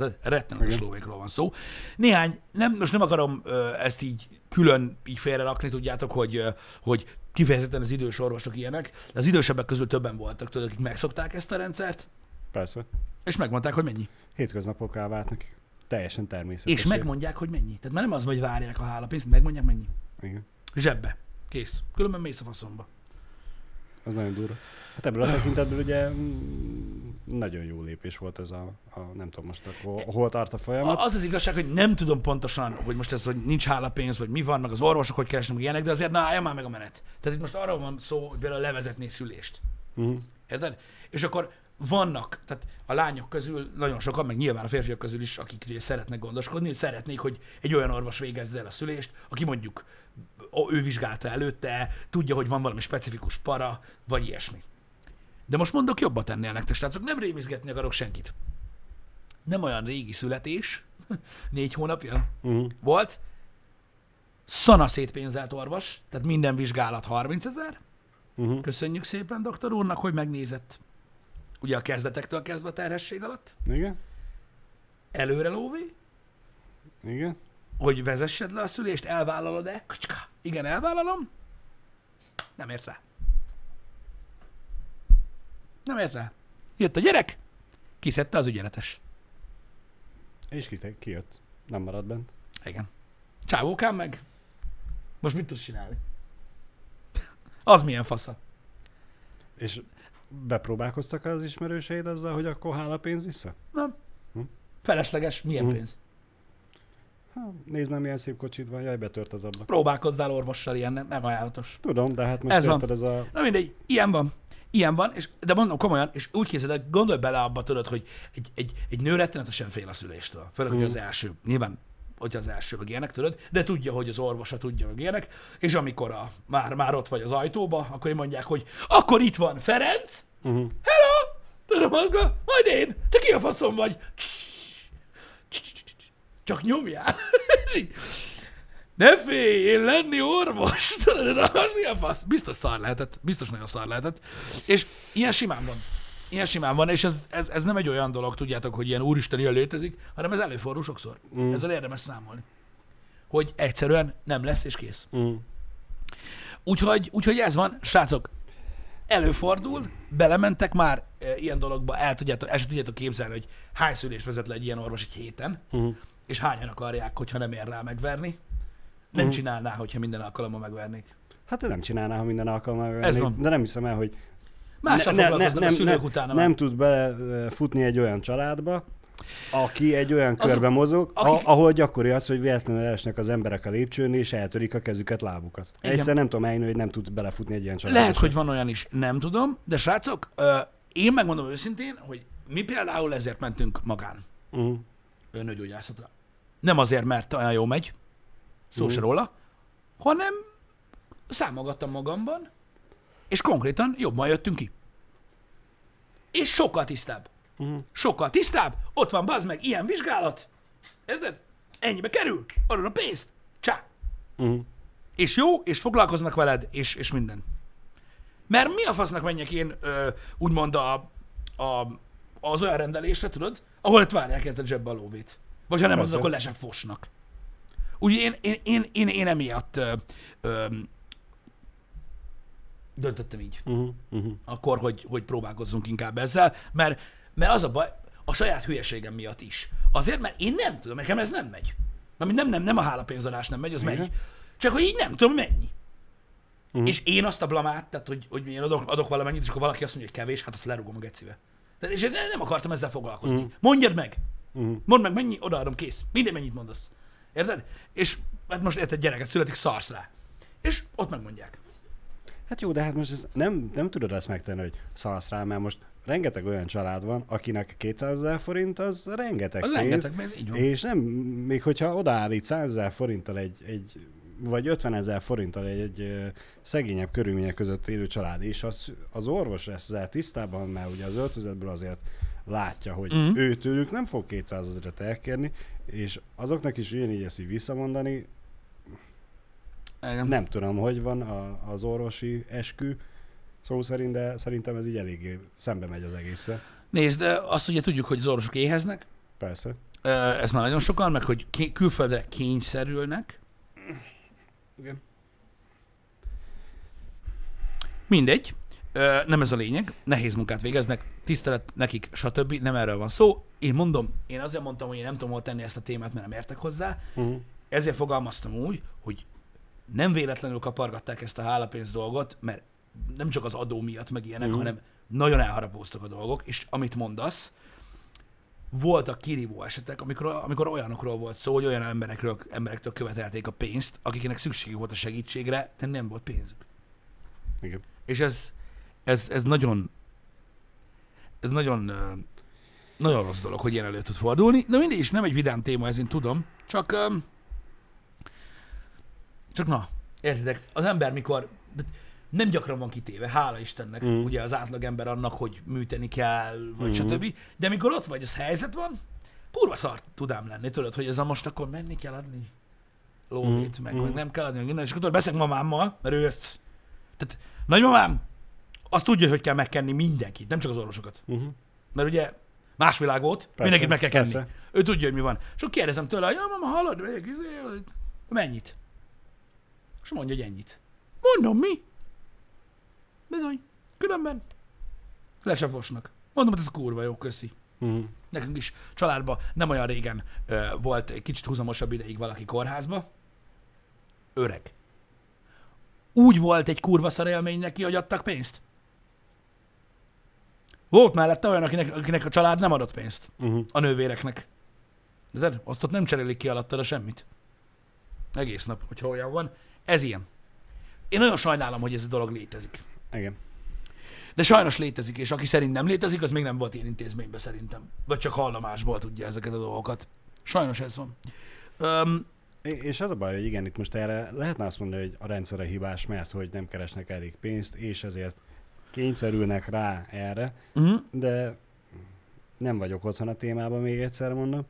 Érted? Rettenetes lóvékról van szó. Néhány, nem, most nem akarom ezt így külön így félre rakni, tudjátok, hogy, hogy kifejezetten az idős orvosok ilyenek, de az idősebbek közül többen voltak, tudod, akik megszokták ezt a rendszert, Persze. és megmondták, hogy mennyi. Hétköznapokká vált nekik. Teljesen természetes. És megmondják, hogy mennyi. Tehát már nem az, hogy várják a hálapénzt, megmondják mennyi. Igen. Zsebbe. Kész. Különben mész a faszomba. Az nagyon durva. Hát ebből a tekintetből ugye mm, nagyon jó lépés volt ez a, a nem tudom most akkor, hol tart a folyamat. Az az igazság, hogy nem tudom pontosan, hogy most ez, hogy nincs hálapénz, vagy mi van, meg az orvosok hogy keresnek meg ilyenek, de azért na állja már meg a menet. Tehát itt most arról van szó, hogy például levezetné szülést. Uh-huh. Érted? És akkor vannak, tehát a lányok közül nagyon sokan, meg nyilván a férfiak közül is, akik ugye szeretnek gondoskodni, szeretnék, hogy egy olyan orvos végezze el a szülést, aki mondjuk ő vizsgálta előtte, tudja, hogy van valami specifikus para, vagy ilyesmi. De most mondok jobbat tennél nektek, srácok, nem rémizgetni akarok senkit. Nem olyan régi születés, <laughs> négy hónapja Uh-huh. volt, szana szétpénzelt orvos, tehát minden vizsgálat 30 ezer, Uh-huh. Köszönjük szépen doktor úrnak, hogy megnézett. Ugye a kezdetektől kezdve a terhesség alatt. Igen? Előre lóvé, Igen? hogy vezessed le a szülést, elvállalod-e? Kacska. Igen, elvállalom. Nem ért rá. Nem ért rá. Jött a gyerek, kiszedte az ügyeletes. És ki, kijött. Nem maradt bent. Igen. Csávókám meg. Most mit tudsz csinálni? <laughs> Az milyen fasza. És bepróbálkoztak az ismerőseid azzal, hogy akkor hála pénz vissza? Nem. Hm. Felesleges. Milyen Hm. pénz? Ha, nézd meg, milyen szép kocsid van, jaj, betört az ablak. Próbálkozzál orvossal, ilyen nem, nem ajánlatos. Tudom, de hát most Ez van. ez a... Na mindegy, ilyen van. Ilyen van, és, de mondom komolyan, és úgy képzeld, el, gondolj bele abba, tudod, hogy egy, egy, egy nő rettenetesen fél a szüléstől. Főleg, hogy az első. Nyilván, hogy az első, meg ilyenek, tudod, de tudja, hogy az orvosa tudja, meg ilyenek, és amikor a, már, már ott vagy az ajtóba, akkor mondják, hogy akkor itt van Ferenc, Uh-huh. hello, tudom, az go- majd én, te ki a faszom vagy? Csak nyomjál. <laughs> Ne félj, én lenni orvos. <laughs> Tudod, ez a fasz? Biztos szar lehetett. Biztos nagyon szar lehetett. És ilyen simán van. Ilyen simán van, és ez, ez, ez nem egy olyan dolog, tudjátok, hogy ilyen úristen ilyen létezik, hanem ez előfordul sokszor. Mm. Mm. Ezzel érdemes számolni. Hogy egyszerűen nem lesz, és kész. Uh-huh. Úgyhogy, úgyhogy ez van, srácok, előfordul, belementek már e, ilyen dologba, el tudjátok, el tudjátok képzelni, hogy hány szülés vezet le egy ilyen orvos egy héten, Uh-huh. és hányan akarják, hogyha nem ér rá megverni. Nem Mhm. csinálná, hogyha minden alkalommal megvernék. Hát ő nem csinálná, ha minden alkalommal Ez vennék, van. De nem hiszem el, hogy Mással ne, foglalkoznak a szülők nem, utána nem tud belefutni egy olyan családba, aki egy olyan Azok- körben mozog, akik- ahol gyakori az, hogy véletlenül esnek az emberek a lépcsőn, és eltörik a kezüket, lábukat. Igen. Egyszer nem tudom eljönni, hogy nem tud belefutni egy ilyen családba. Lehet, hogy van olyan is, nem tudom, de srácok, én megmondom őszintén, hogy mi például ezért mentünk magán Uh-huh. nőgyógyászatra. Nem azért, mert olyan jó megy, szó Mhm. se róla, hanem számolgattam magamban, és konkrétan jobban jöttünk ki. És sokkal tisztább. Uh-huh. Sokkal tisztább, ott van bazd meg, ilyen vizsgálat, érted? Ennyibe kerül, adod a pénzt, csá. Uh-huh. És jó, és foglalkoznak veled, és, és minden. Mert mi a fasznak menjek én ö, úgymond a, a, az olyan rendelésre, tudod, ahol várják érted zsebbe a lóvét. Vagy ha nem, az akkor le sem fosnak. Ugye én, én, én, én, én emiatt ö, ö, döntöttem így Uh-huh. Uh-huh. akkor, hogy, hogy próbálkozzunk inkább ezzel, mert, mert az a baj, a saját hülyeségem miatt is. Azért, mert én nem tudom, nekem ez nem megy. Ami nem, nem, nem a hálapénzadás nem megy, az Igen. megy. Csak hogy így nem tudom mennyi. Mhm. És én azt a blamát, tehát hogy, hogy én adok, adok valamennyit, és akkor valaki azt mondja, hogy kevés, hát azt lerúgom a gecibe. Tehát, és én nem akartam ezzel foglalkozni. Mhm. Mondjad meg! Uh-huh. Mondd meg, mennyi, odaadom, kész. Minden mennyit mondasz. Érted? És hát most érted, gyereket születik, szarsz rá. És ott megmondják. Hát jó, de hát most ez nem, nem tudod ezt megtenni, hogy szalsz rá, mert most rengeteg olyan család van, akinek 200 ezer forint az rengeteg Az pénz, rengeteg, ez így van. és nem, még hogyha odaállít 100 ezer forinttal egy, egy vagy 50 ezer forinttal egy, egy szegényebb körülmények között élő család, és az, az orvos lesz ezzel tisztában, mert ugye az öltözetből azért látja, hogy mm. ő tőlük nem fog 200 ezeret elkérni, és azoknak is ugyanígy ezt így visszamondani, Igen. nem tudom, hogy van a, az orvosi eskü, szó szerint, de szerintem ez így eléggé szembe megy az egészre. Nézd, de azt ugye tudjuk, hogy az orvosok éheznek, Persze. Ez már nagyon sokan, meg hogy ké- külföldre kényszerülnek. Igen. Mindegy, nem ez a lényeg, nehéz munkát végeznek, tisztelet nekik, stb. Nem erről van szó. Én mondom, én azért mondtam, hogy én nem tudom hol tenni ezt a témát, mert nem értek hozzá. Uh-huh. Ezért fogalmaztam úgy, hogy nem véletlenül kapargatták ezt a hálapénz dolgot, mert nem csak az adó miatt, meg ilyenek, Mhm. hanem nagyon elharapóztak a dolgok, és amit mondasz, voltak kirívó esetek, amikor, amikor olyanokról volt szó, hogy olyan emberekről, emberektől követelték a pénzt, akiknek szükségük volt a segítségre, de nem volt pénzük. Igen. És ez, ez, ez nagyon, ez nagyon, nagyon rossz dolog, hogy ilyen elő tud fordulni. De mindig is nem egy vidám téma, ez én tudom. Csak, ö, csak na, értitek, az ember mikor, nem gyakran van kitéve, hála Istennek, Mm. ugye az átlagember annak, hogy műteni kell, vagy Mm. stb. De mikor ott vagy, az helyzet van, kurva szart tudám lenni, tudod, hogy ez a most akkor menni kell adni lóvét, Mm, meg, mm. meg nem kell adni, minden, és akkor beszélek mamámmal, mert ő ezt. Tehát nagymamám azt tudja, hogy kell megkenni mindenkit, nem csak az orvosokat. Uh-huh. Mert ugye más világ volt, Persze, mindenkit meg kell kenni. persze. Ő tudja, hogy mi van. És akkor kérdezem tőle, hogy ja, mama, hallod, megyek, izé, mennyit? És mondja, hogy ennyit. Mondom, mi? Bizony, különben le se fosnak. Mondom, hogy ez kurva jó, köszi. Uh-huh. Nekünk is családban nem olyan régen ö, volt egy kicsit húzamosabb ideig valaki kórházba. Öreg. Úgy volt egy kurva szar élmény neki, hogy adtak pénzt. Volt mellette olyan, akinek, akinek a család nem adott pénzt Uh-huh. a nővéreknek. De tudod, azt ott nem cserélik ki alattad semmit. Egész nap, hogyha olyan van. Ez ilyen. Én nagyon sajnálom, hogy ez a dolog létezik. Igen. De sajnos létezik, és aki szerint nem létezik, az még nem volt ilyen intézményben szerintem. Vagy csak hallomásból tudja ezeket a dolgokat. Sajnos ez van. Um, És az a baj, hogy igen, itt most erre lehetne azt mondani, hogy a rendszere hibás, mert hogy nem keresnek elég pénzt, és ezért kényszerülnek rá erre, uh-huh. de nem vagyok otthon a témában, még egyszer mondom,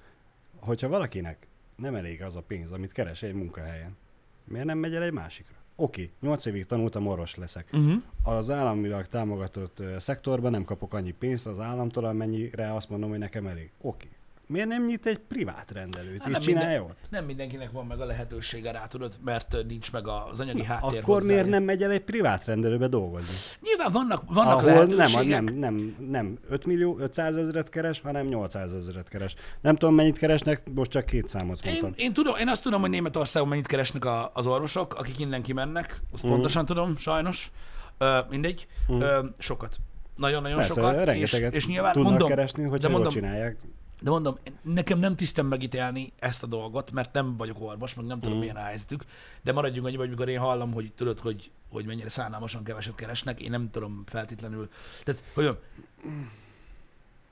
hogyha valakinek nem elég az a pénz, amit keres egy munkahelyen, miért nem megy el egy másikra? Oké, okay, 8 évig tanultam, orvos leszek. Uh-huh. Az államilag támogatott szektorban nem kapok annyi pénzt az államtól, amennyire azt mondom, hogy nekem elég. Oké. Okay. Miért nem nyit egy privát rendelőt, Hát és nem csinálja ott? Nem mindenkinek van meg a lehetősége rá, tudod, mert nincs meg az anyagi háttér Akkor hozzá. miért nem megy el egy privát rendelőbe dolgozni? Nyilván vannak, vannak Ahol nem, lehetőségek. nem, nem, nem 5 millió, 500 ezeret keres, hanem 800 ezeret keres. Nem tudom, mennyit keresnek, most csak két számot Én, mondtam. én, tudom, én azt tudom, hogy Németországban mennyit keresnek a, az orvosok, akik innen kimennek, azt Mhm. pontosan tudom, sajnos. Ö, mindegy. Mhm. Ö, sokat. Nagyon-nagyon Persze, sokat. És, és nyilván tudnak mondom, keresni, hogyha de mondom, csinálják. De mondom, nekem nem tisztem megítélni ezt a dolgot, mert nem vagyok orvos, meg nem tudom, Mhm. milyen a helyzetük, de maradjunk annyiban, hogy mikor én hallom, hogy tudod, hogy, hogy mennyire szánalmasan keveset keresnek, én nem tudom feltétlenül. Tehát, hogy mondjam,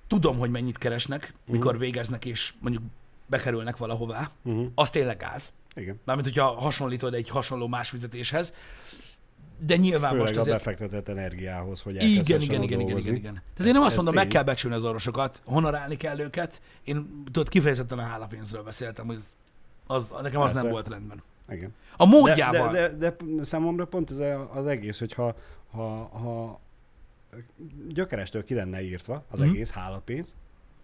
tudom, hogy mennyit keresnek, mikor Mhm. végeznek, és mondjuk bekerülnek valahová, Uh-huh. az tényleg gáz. Igen. Mármint, hogyha hasonlítod egy hasonló más fizetéshez. De nyilván Főleg most a azért... befektetett energiához, hogy Igen, igen, igen, igen, dolgozni. igen, igen. Tehát én Ez- nem azt mondom, meg tény. kell becsülni az orvosokat, honorálni kell őket. Én tudod, kifejezetten a hálapénzről beszéltem, hogy az, nekem az nem volt rendben. Igen. A De, módjával. de, de, de, számomra pont ez a- az egész, hogyha ha, ha gyökerestől ki lenne írtva az Mhm. egész hálapénz,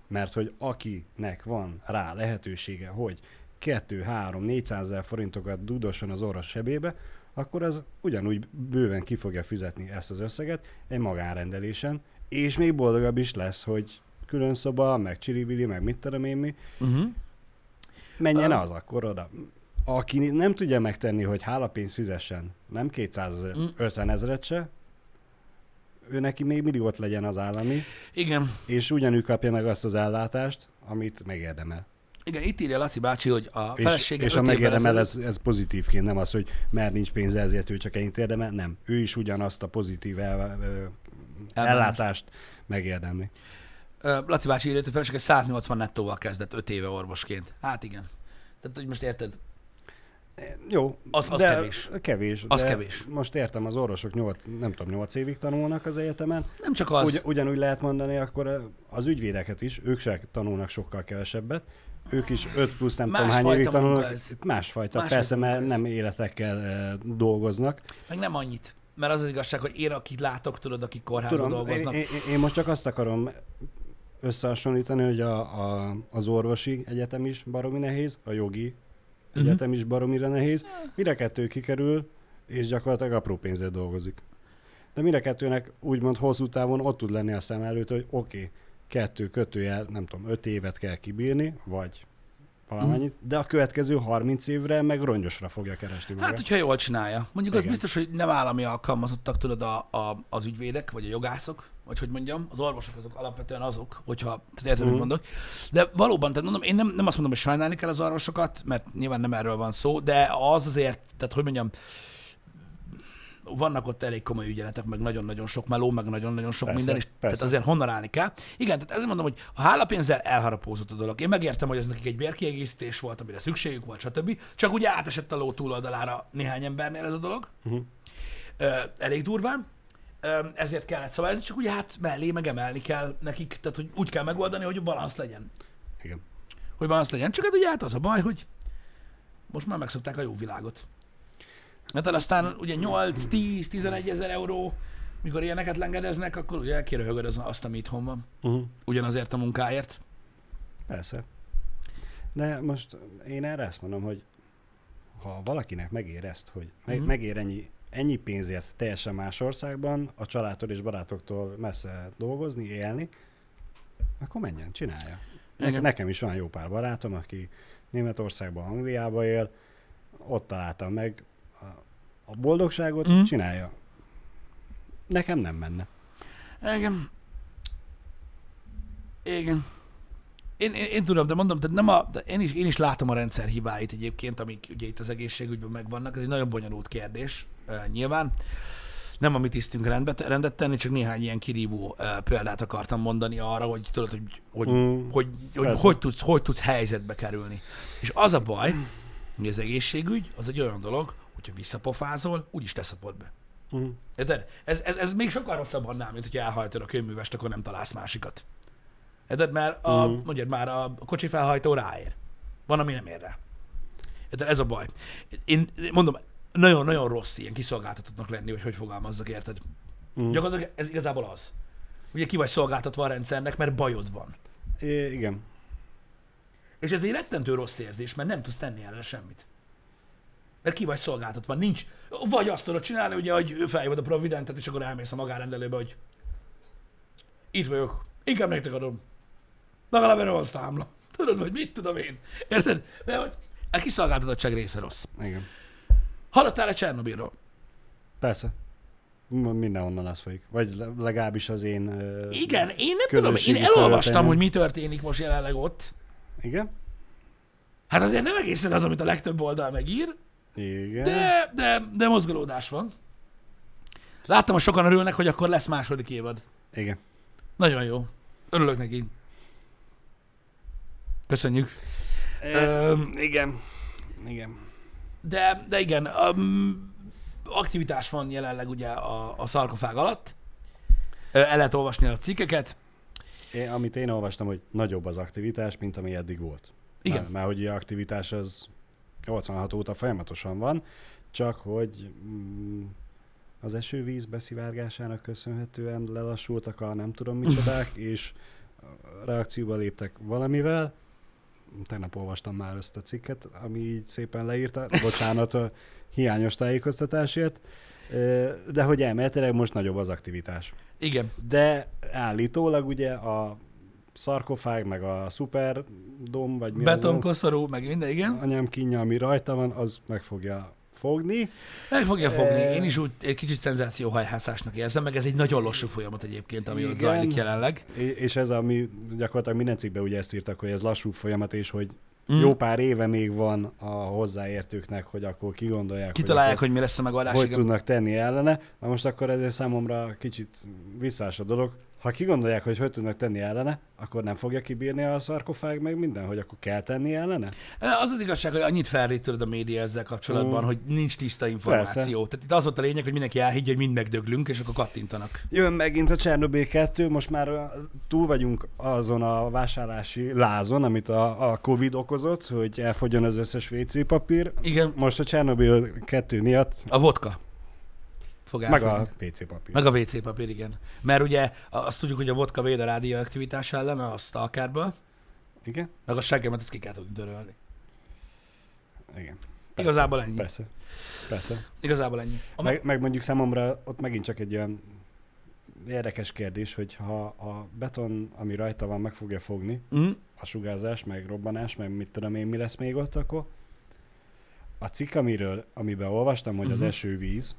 mert hogy akinek van rá lehetősége, hogy 2, 3, 400 ezer forintokat dudosson az orvos sebébe, akkor az ugyanúgy bőven ki fogja fizetni ezt az összeget egy magánrendelésen, és még boldogabb is lesz, hogy külön szoba, meg csiribili, meg mit tudom én mi, Uh-huh. menjen Ah. az akkor oda. Aki nem tudja megtenni, hogy hálapénzt fizessen, nem 200 ezer, Mm. 50 ezeret se, ő neki még mindig ott legyen az állami, Igen. és ugyanúgy kapja meg azt az ellátást, amit megérdemel. Igen, itt írja Laci bácsi, hogy a És, felesége és öt a megérdemel, ez, ez pozitívként, nem az, hogy mert nincs pénze, ezért ő csak ennyit érdemel, nem. Ő is ugyanazt a pozitív el, ö, ellátást megérdemli. Laci bácsi írja, hogy a felesége 180 nettóval kezdett 5 éve orvosként. Hát igen. Tehát, hogy most érted? Jó, Az- az de kevés. kevés. Az de kevés. Most értem, az orvosok 8, nem tudom, 8 évig tanulnak az egyetemen, Nem csak az. Ugy, ugyanúgy lehet mondani akkor az ügyvédeket is, ők se tanulnak sokkal kevesebbet, ők is 5 plusz nem tudom hány évig tanulnak. ez. Másfajta, persze, mert ez. nem életekkel dolgoznak. Meg nem annyit. Mert az az igazság, hogy én, akit látok, tudod, akik kórházban Tudom, én, dolgoznak. én, én most csak azt akarom összehasonlítani, hogy a, a, az orvosi egyetem is baromi nehéz, a jogi Mhm. egyetem is baromira nehéz, mire kettő kikerül, és gyakorlatilag apró pénzért dolgozik. De mire kettőnek úgymond hosszú távon ott tud lenni a szem előtt, hogy oké, okay, kettő kötőjel, nem tudom, öt évet kell kibírni, vagy valamennyit, de a következő 30 évre meg rongyosra fogja keresni magát. Hát, hogyha jól csinálja. Mondjuk az Igen. biztos, hogy nem állami alkalmazottak, tudod, a, a, az ügyvédek, vagy a jogászok, vagy hogy mondjam, az orvosok azok alapvetően azok, hogyha, tehát érted, mit mondok. De valóban, tehát mondom, én nem, nem azt mondom, hogy sajnálni kell az orvosokat, mert nyilván nem erről van szó, de az azért, tehát hogy mondjam, vannak ott elég komoly ügyeletek, meg nagyon-nagyon sok meló, meg nagyon-nagyon sok Persze, minden, és persze. tehát azért honorálni kell. Igen, tehát ezért mondom, hogy a hálapénzzel elharapózott a dolog. Én megértem, hogy ez nekik egy bérkiegészítés volt, amire szükségük volt, stb. Csak ugye átesett a ló túloldalára néhány embernél ez a dolog. Uh-huh. Ö, elég durván. Ezért kellett szabályozni, csak ugye hát mellé megemelni kell nekik, tehát hogy úgy kell megoldani, hogy balansz legyen. Igen. Hogy balansz legyen. Csak hát ugye hát az a baj, hogy most már megszokták a jó világot. Hát aztán ugye 8-10-11 ezer euró, mikor ilyeneket lengedeznek, akkor ugye kiröhögöd az- azt, ami itthon van. Uh-huh. Ugyanazért a munkáért. Persze. De most én erre ezt mondom, hogy ha valakinek megér ezt, hogy meg, Mhm. megér ennyi, ennyi pénzért teljesen más országban, a családtól és barátoktól messze dolgozni, élni, akkor menjen, csinálja. Ne, Igen. nekem is van jó pár barátom, aki Németországban, Angliába él, ott találtam meg a, boldogságot, Mhm. csinálja. Nekem nem menne. Igen. Igen. Én, én, én tudom, de mondom, tehát nem a, de én, is, én is látom a rendszer hibáit egyébként, amik ugye itt az egészségügyben megvannak. Ez egy nagyon bonyolult kérdés, uh, nyilván. Nem a mi tisztünk rendbe, rendet tenni, csak néhány ilyen kirívó uh, példát akartam mondani arra, hogy tudod, hogy hogy, Mm. hogy, hogy, Persze. hogy, tudsz, hogy tudsz helyzetbe kerülni. És az a baj, hogy az egészségügy az egy olyan dolog, hogyha visszapofázol, úgyis te szapod be. Uh-huh. Érted? Ez, ez, ez még sokkal rosszabb annál, mint hogyha elhajtod a könyvművest, akkor nem találsz másikat. Érted? Mert a, Mhm. mondjad már, a kocsi felhajtó ráér. Van, ami nem ér rá. Érted? Ez a baj. Én mondom, nagyon-nagyon rossz ilyen kiszolgáltatottnak lenni, hogy hogy fogalmazzak, érted? Uh-huh. Gyakorlatilag ez igazából az. Ugye ki vagy szolgáltatva a rendszernek, mert bajod van. É, igen. És ez egy rettentő rossz érzés, mert nem tudsz tenni ellene semmit. Mert ki vagy szolgáltatva, nincs. Vagy azt tudod csinálni, ugye, hogy felhívod a providentet, és akkor elmész a magánrendelőbe, hogy itt vagyok, inkább nektek adom. Legalább erre van számla. Tudod, vagy mit tudom én. Érted? De hogy a kiszolgáltatottság része rossz. Igen. Hallottál-e Csernobilról? Persze. M- Mindenhonnan az folyik. Vagy le- legalábbis az én... Igen, én nem tudom, én elolvastam, hogy mi történik most jelenleg ott. Igen? Hát azért nem egészen az, amit a legtöbb oldal megír, Igen. De, de, de mozgolódás van. Láttam, hogy sokan örülnek, hogy akkor lesz második évad. Igen. Nagyon jó. Örülök neki. Köszönjük. Ö, igen. Igen. De, de igen, um, aktivitás van jelenleg ugye a, a szarkofág alatt. El lehet olvasni a cikkeket. Én, amit én olvastam, hogy nagyobb az aktivitás, mint ami eddig volt. Igen. Mert hogy a aktivitás az 86 óta folyamatosan van, csak hogy mm, az esővíz beszivárgásának köszönhetően lelassultak a nem tudom micsodák, <laughs> és reakcióba léptek valamivel. Tegnap olvastam már ezt a cikket, ami így szépen leírta. Bocsánat a <laughs> hiányos tájékoztatásért. De hogy elméletileg most nagyobb az aktivitás. Igen. De állítólag ugye a szarkofág, meg a szuperdom, vagy mi Betonkoszorú, meg minden, igen. anyám kínja, ami rajta van, az meg fogja fogni. Meg fogja fogni. Ö, Én is úgy egy kicsit szenzációhajhászásnak érzem, meg ez egy nagyon lassú folyamat egyébként, ami ott Igen. zajlik jelenleg. És ez, ami gyakorlatilag minden cikkben ugye ezt írtak, hogy ez lassú folyamat, és hogy Mm. jó pár éve még van a hozzáértőknek, hogy akkor kigondolják, Kitalálják, hogy, hogy mi lesz a megoldás. hogy igen. tudnak tenni ellene. Na most akkor ezért számomra kicsit visszás a dolog. Ha kigondolják, hogy hogy tudnak tenni ellene, akkor nem fogja kibírni a szarkofág meg minden, hogy akkor kell tenni ellene? Az az igazság, hogy annyit felrít a média ezzel kapcsolatban, Mm. hogy nincs tiszta információ. Persze. Tehát itt az volt a lényeg, hogy mindenki elhiggye, hogy mind megdöglünk, és akkor kattintanak. Jön megint a Csernobyl 2, most már túl vagyunk azon a vásárlási lázon, amit a, a Covid okozott, hogy elfogjon az összes WC papír. Igen, Most a Csernobyl 2 miatt, a vodka fog meg a WC papír. Meg a WC papír, igen. Mert ugye azt tudjuk, hogy a vodka véd a rádióaktivitás ellen, a stalkerből, Igen? meg a seggemet ezt ki kell tudni törölni. Igen. Igazából ennyi. Persze. Persze. Igazából ennyi. A Meg, meg mondjuk számomra ott megint csak egy olyan érdekes kérdés, hogy ha a beton, ami rajta van, meg fogja fogni, Mm, a sugárzás, meg robbanás, meg mit tudom én, mi lesz még ott akkor. A cikk, amiről, amiben olvastam, hogy az Mhm. esővíz,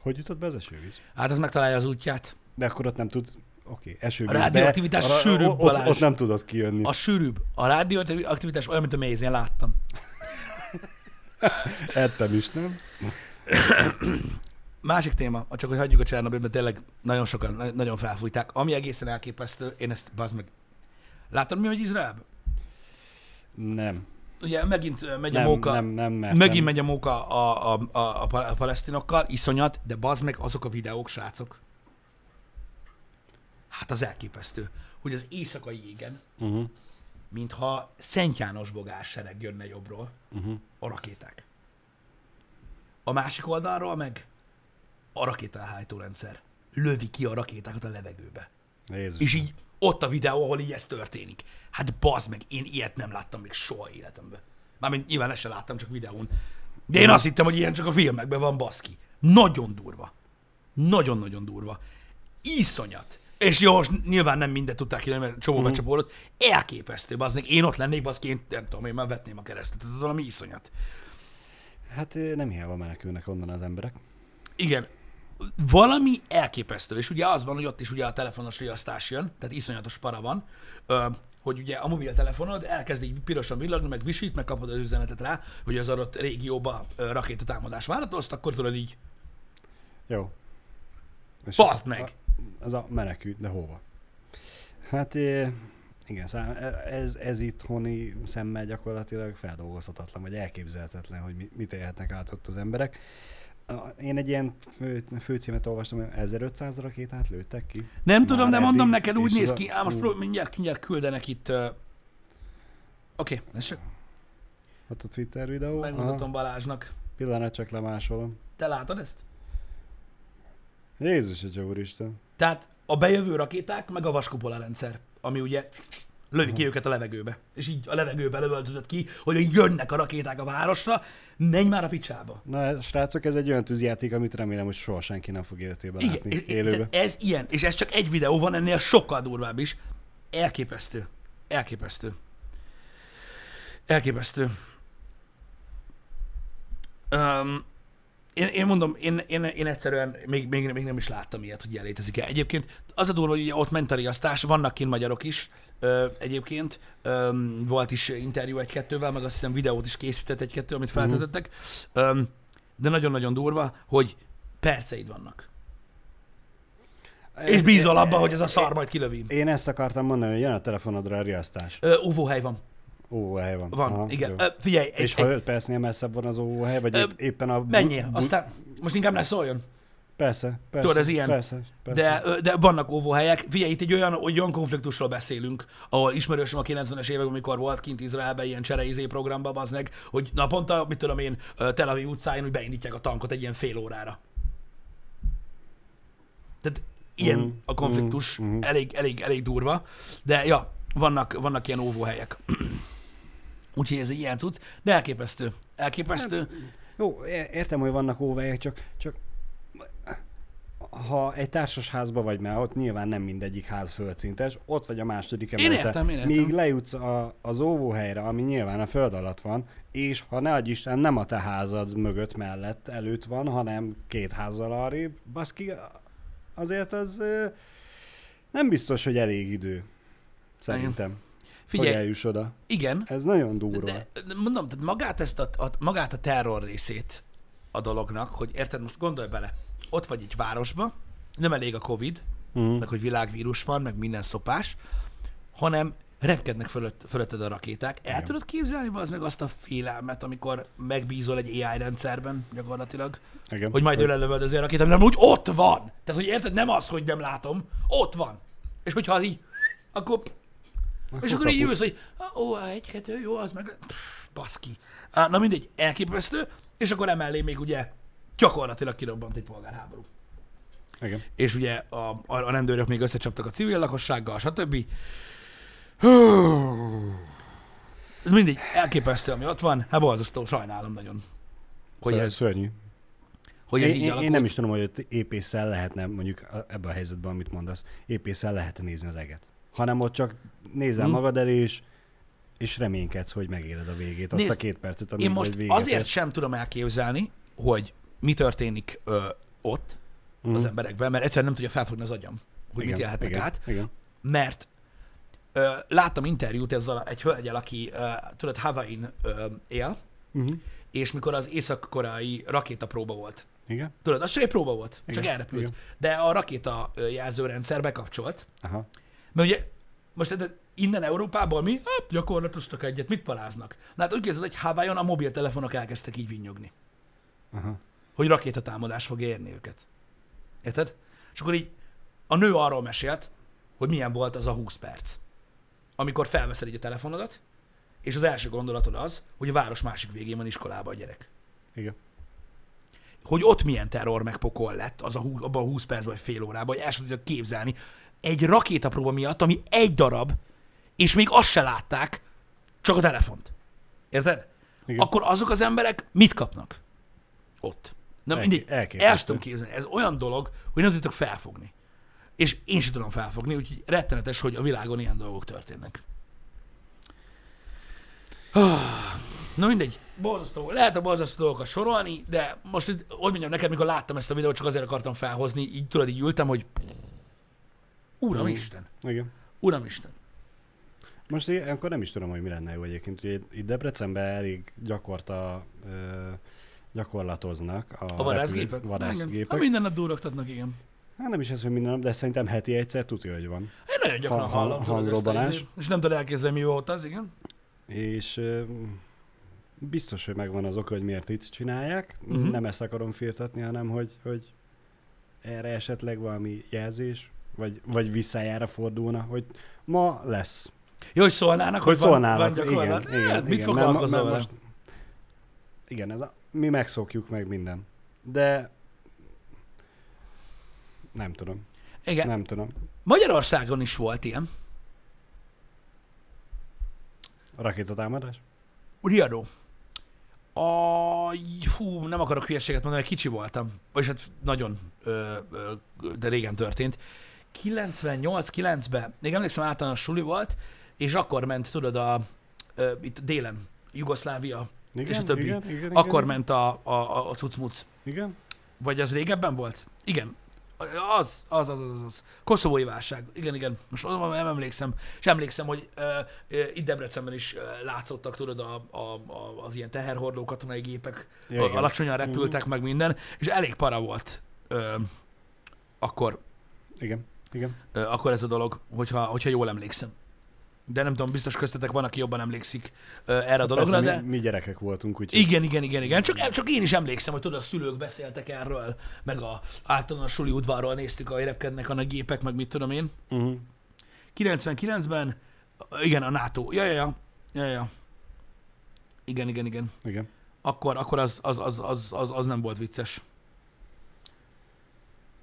hogy jutott be az esővíz? hát az megtalálja az útját. De akkor ott nem tud, oké, okay, esővíz, A rádióaktivitás de, sűrűbb, ott, Balázs. ott nem tudott kijönni. A sűrűbb. A rádióaktivitás olyan, mint a méz, én láttam. <laughs> Ettem is, nem? <coughs> Másik téma, csak hogy hagyjuk a Csernobyl, mert tényleg nagyon sokan, na- nagyon felfújták. Ami egészen elképesztő, én ezt, bazd meg. Látod, mi megy Izraelbe? Nem. Ugye megint megy a Nem, móka, nem, nem, mert megint nem. megy a móka a, a, a, a, pal- a palesztinokkal, iszonyat, de bazd meg azok a videók, srácok. Hát az elképesztő, hogy az éjszakai égen, Uh-huh. mintha Szent János bogás sereg jönne jobbról, Uh-huh. a rakéták. A másik oldalról meg a rakétálhajtó rendszer lövi ki a rakétákat a levegőbe. Jézus. És így ott a videó, ahol így ez történik. Hát bazd meg, én ilyet nem láttam még soha életemben. Mármint nyilván ezt sem láttam, csak videón. De én azt hittem, hogy ilyen csak a filmekben van baszki. Nagyon durva. Nagyon-nagyon durva. Iszonyat. És jó, most nyilván nem mindet tudták ki, mert csomó Mhm. becsapódott. Elképesztő, bazd meg. Én ott lennék, baszki, én nem tudom, én már vetném a keresztet. Ez az valami iszonyat. Hát nem hiába menekülnek onnan az emberek. Igen, valami elképesztő, és ugye az van, hogy ott is ugye a telefonos riasztás jön, tehát iszonyatos para van, hogy ugye a mobiltelefonod elkezd így pirosan villogni, meg visít, meg kapod az üzenetet rá, hogy az adott régióba rakétatámadás várható, azt akkor tudod így, Jó. És Baszd meg! A, az a menekült, de hova? Hát igen, szám, ez, ez itthoni szemmel gyakorlatilag feldolgozhatatlan, vagy elképzelhetetlen, hogy mi- mit élhetnek át ott az emberek. Én egy ilyen fő, főcímet olvastam, hogy 1500 rakétát lőttek ki. nem tudom, Már de mondom eddig, neked, úgy néz ki, ám most prób- mindjárt, mindjárt küldenek itt, ö, oké, ezt csak Hát a Twitter videó. Aha, megmutatom Balázsnak. pillanat, csak lemásolom. Te látod ezt? Jézus, Atya úristen. Tehát a bejövő rakéták, meg a vaskupola rendszer, ami ugye lövi ki őket a levegőbe. És így a levegőbe lövöldözött ki, hogy jönnek a rakéták a városra, menj már a picsába. Na, srácok, ez egy olyan tűzjáték, amit remélem, hogy soha senki nem fog életében Igen, látni élőben. ez ilyen, és ez csak egy videó van, ennél sokkal durvább is. Elképesztő. Elképesztő. Elképesztő. Um, én, én mondom, én, én, én egyszerűen még, még, még nem is láttam ilyet, hogy ilyen létezik -e. Egyébként az a durva, hogy ugye ott ment a riasztás, vannak kint magyarok is, ö, egyébként ö, volt is interjú egy-kettővel, meg azt hiszem videót is készített egy-kettő, amit feltöltöttek, ö, de nagyon-nagyon durva, hogy perceid vannak. És bízol abban, hogy ez a szar majd kilövi. Én ezt akartam mondani, hogy jön a telefonodra a riasztás. Ö, UFO hely van. óvóhely van. Van, Aha, igen. Ö, figyelj, egy, És ha 5 percnél messzebb van az óvóhely, vagy Ö, épp, éppen a... menjél, bu- aztán most inkább ne szóljon. Persze, persze. Tudod, ez ilyen. Persze, persze. De, de vannak óvóhelyek. Figyelj, itt egy olyan, olyan konfliktusról beszélünk, ahol ismerősöm a 90-es években, amikor volt kint Izraelben ilyen csereizé programba, az meg, hogy naponta, mit tudom én, Tel Aviv utcáin, hogy beindítják a tankot egy ilyen fél órára. Tehát ilyen Mhm, a konfliktus, mhm, mhm. elég, elég, elég durva, de ja, vannak, vannak ilyen óvóhelyek. <clears throat> Úgyhogy ez egy ilyen cucc, de elképesztő. Elképesztő. Jó, é- értem, hogy vannak óvóhelyek, csak, csak ha egy társasházba vagy, mert ott nyilván nem mindegyik ház földszintes, ott vagy a második Én emeleten. értem, én értem. Míg lejutsz a, az óvóhelyre, ami nyilván a föld alatt van, és ha ne adj Isten, nem a te házad mögött mellett előtt van, hanem két házzal arrébb, baszki, azért az nem biztos, hogy elég idő. Szerintem. Hogy Figyelj, eljuss oda. igen, Ez nagyon durva. De, de mondom, magát, ezt a, a, magát a terror részét a dolognak, hogy érted, most gondolj bele, ott vagy egy városba, nem elég a Covid, Mhm. meg hogy világvírus van, meg minden szopás, hanem repkednek fölött, fölötted a rakéták. El Igen. tudod képzelni az meg azt a félelmet, amikor megbízol egy AI rendszerben gyakorlatilag, Igen. hogy majd ő lelövöldözi a rakétát, mert úgy ott van. Tehát, hogy érted, nem az, hogy nem látom, ott van. És hogyha az így, akkor és akkor így kaput. ülsz, hogy ó, egy, kettő, jó, az meg, pff, baszki. Na mindegy, elképesztő, és akkor emellé még ugye gyakorlatilag kirobbant egy polgárháború. Igen. És ugye a, a, rendőrök még összecsaptak a civil lakossággal, stb. Hú. Ez mindegy, elképesztő, ami ott van. Hát borzasztó, sajnálom nagyon. Hogy Ször- ez, Szörnyű. hogy ez én, így én, én nem is tudom, hogy ott épésszel lehetne, mondjuk ebben a helyzetben, amit mondasz, épéssel lehetne nézni az eget. Hanem ott csak nézel Hm. magad elé, és, és reménykedsz, hogy megéled a végét, azt Nézd, a két percet, amíg Én most véget azért sem tudom elképzelni, hogy mi történik ö, ott Mhm. az emberekben, mert egyszerűen nem tudja felfogni az agyam, hogy mit élhetnek igen, át, Igen. mert ö, láttam interjút ezzel egy hölgyel, aki ö, tudod, Hawaii-n ö, él, Uh-huh. és mikor az észak-koreai rakétapróba volt. Igen. Tudod, az csak egy próba volt, Igen, csak elrepült. igen. De a rakéta jelzőrendszer bekapcsolt, Aha. mert ugye most de innen Európából mi? Hát, gyakorlatoztak egyet, mit paráznak? Na hát úgy képzeld, hogy Hawaii-on a mobiltelefonok elkezdtek így vinnyogni. Aha. hogy rakétatámadás fog érni őket. Érted? És akkor így a nő arról mesélt, hogy milyen volt az a 20 perc, amikor felveszed így a telefonodat, és az első gondolatod az, hogy a város másik végén van iskolába a gyerek. Igen. Hogy ott milyen terror megpokol lett az a, abban a 20 percben vagy fél órában, hogy el sem tudja képzelni, egy rakétapróba miatt, ami egy darab, és még azt se látták, csak a telefont. Érted? Igen. Akkor azok az emberek mit kapnak? Ott. Nem, Elké- mindig. El tudom képzelni. Ez olyan dolog, hogy nem tudtok felfogni. És én sem tudom felfogni, úgyhogy rettenetes, hogy a világon ilyen dolgok történnek. Na mindegy, borzasztó. Lehet a borzasztó dolgokat sorolni, de most, hogy mondjam neked, mikor láttam ezt a videót, csak azért akartam felhozni, így tudod, így ültem, hogy Uramisten, Igen. Uramisten. Most én akkor nem is tudom, hogy mi lenne jó egyébként. Ugye itt Debrecenben elég gyakorta ö, gyakorlatoznak a, A vadászgépek? vadászgépek. Ha minden nap durogtatnak, igen. Hát nem is ez, hogy minden nap, de szerintem heti egyszer tudja, hogy van. Én nagyon gyakran Ha- ha- hallom. tudod, ezt a hangrobbanás. És nem tudod elképzelni, mi volt az, igen. És ö, biztos, hogy megvan az oka, hogy miért itt csinálják. Uh-huh. Nem ezt akarom firtatni, hanem hogy, hogy erre esetleg valami jelzés, vagy, vagy visszájára fordulna, hogy ma lesz. Jó, hogy szólnának, Hogy hogy, van, szólnának, van igen, igen, hát, mit igen, foglalkozol vele? most, igen, ez a, mi megszokjuk meg minden. De nem tudom, Igen. nem tudom. Magyarországon is volt ilyen. A rakétatámadás? Riadó. A, hú, nem akarok hülyeséget mondani, kicsi voltam. Vagyis hát nagyon, ö, ö, de régen történt. 98-9-ben, még emlékszem, általános suli volt, és akkor ment, tudod, a, ö, itt délen, Jugoszlávia, Igen, és a többi. Igen, igen, igen, akkor igen. ment a, a, a, a cucmuc. Igen? Vagy az régebben volt? Igen. Az, az, az, az, az. Koszovói válság. Igen, igen. Most nem emlékszem. És emlékszem, hogy uh, itt Debrecenben is uh, látszottak, tudod, a, a, a, az ilyen teherhordó katonai gépek. Ja, igen. alacsonyan repültek, meg minden. És elég para volt uh, akkor, Igen, igen. akkor ez a dolog, hogyha, hogyha jól emlékszem. de nem tudom, biztos köztetek van, aki jobban emlékszik erre a dologra, Persze, de... mi, mi gyerekek voltunk, úgyhogy Igen, igen, igen, igen. Csak, csak én is emlékszem, hogy tudod, a szülők beszéltek erről, meg a általános suli udvarról néztük, ahogy repkednek a nagy gépek, meg mit tudom én. uh-huh. 99-ben, igen, a NATO. Ja, ja, ja. ja, ja. Igen, igen, igen. igen. Akkor, akkor az, az, az, az, az, az nem volt vicces.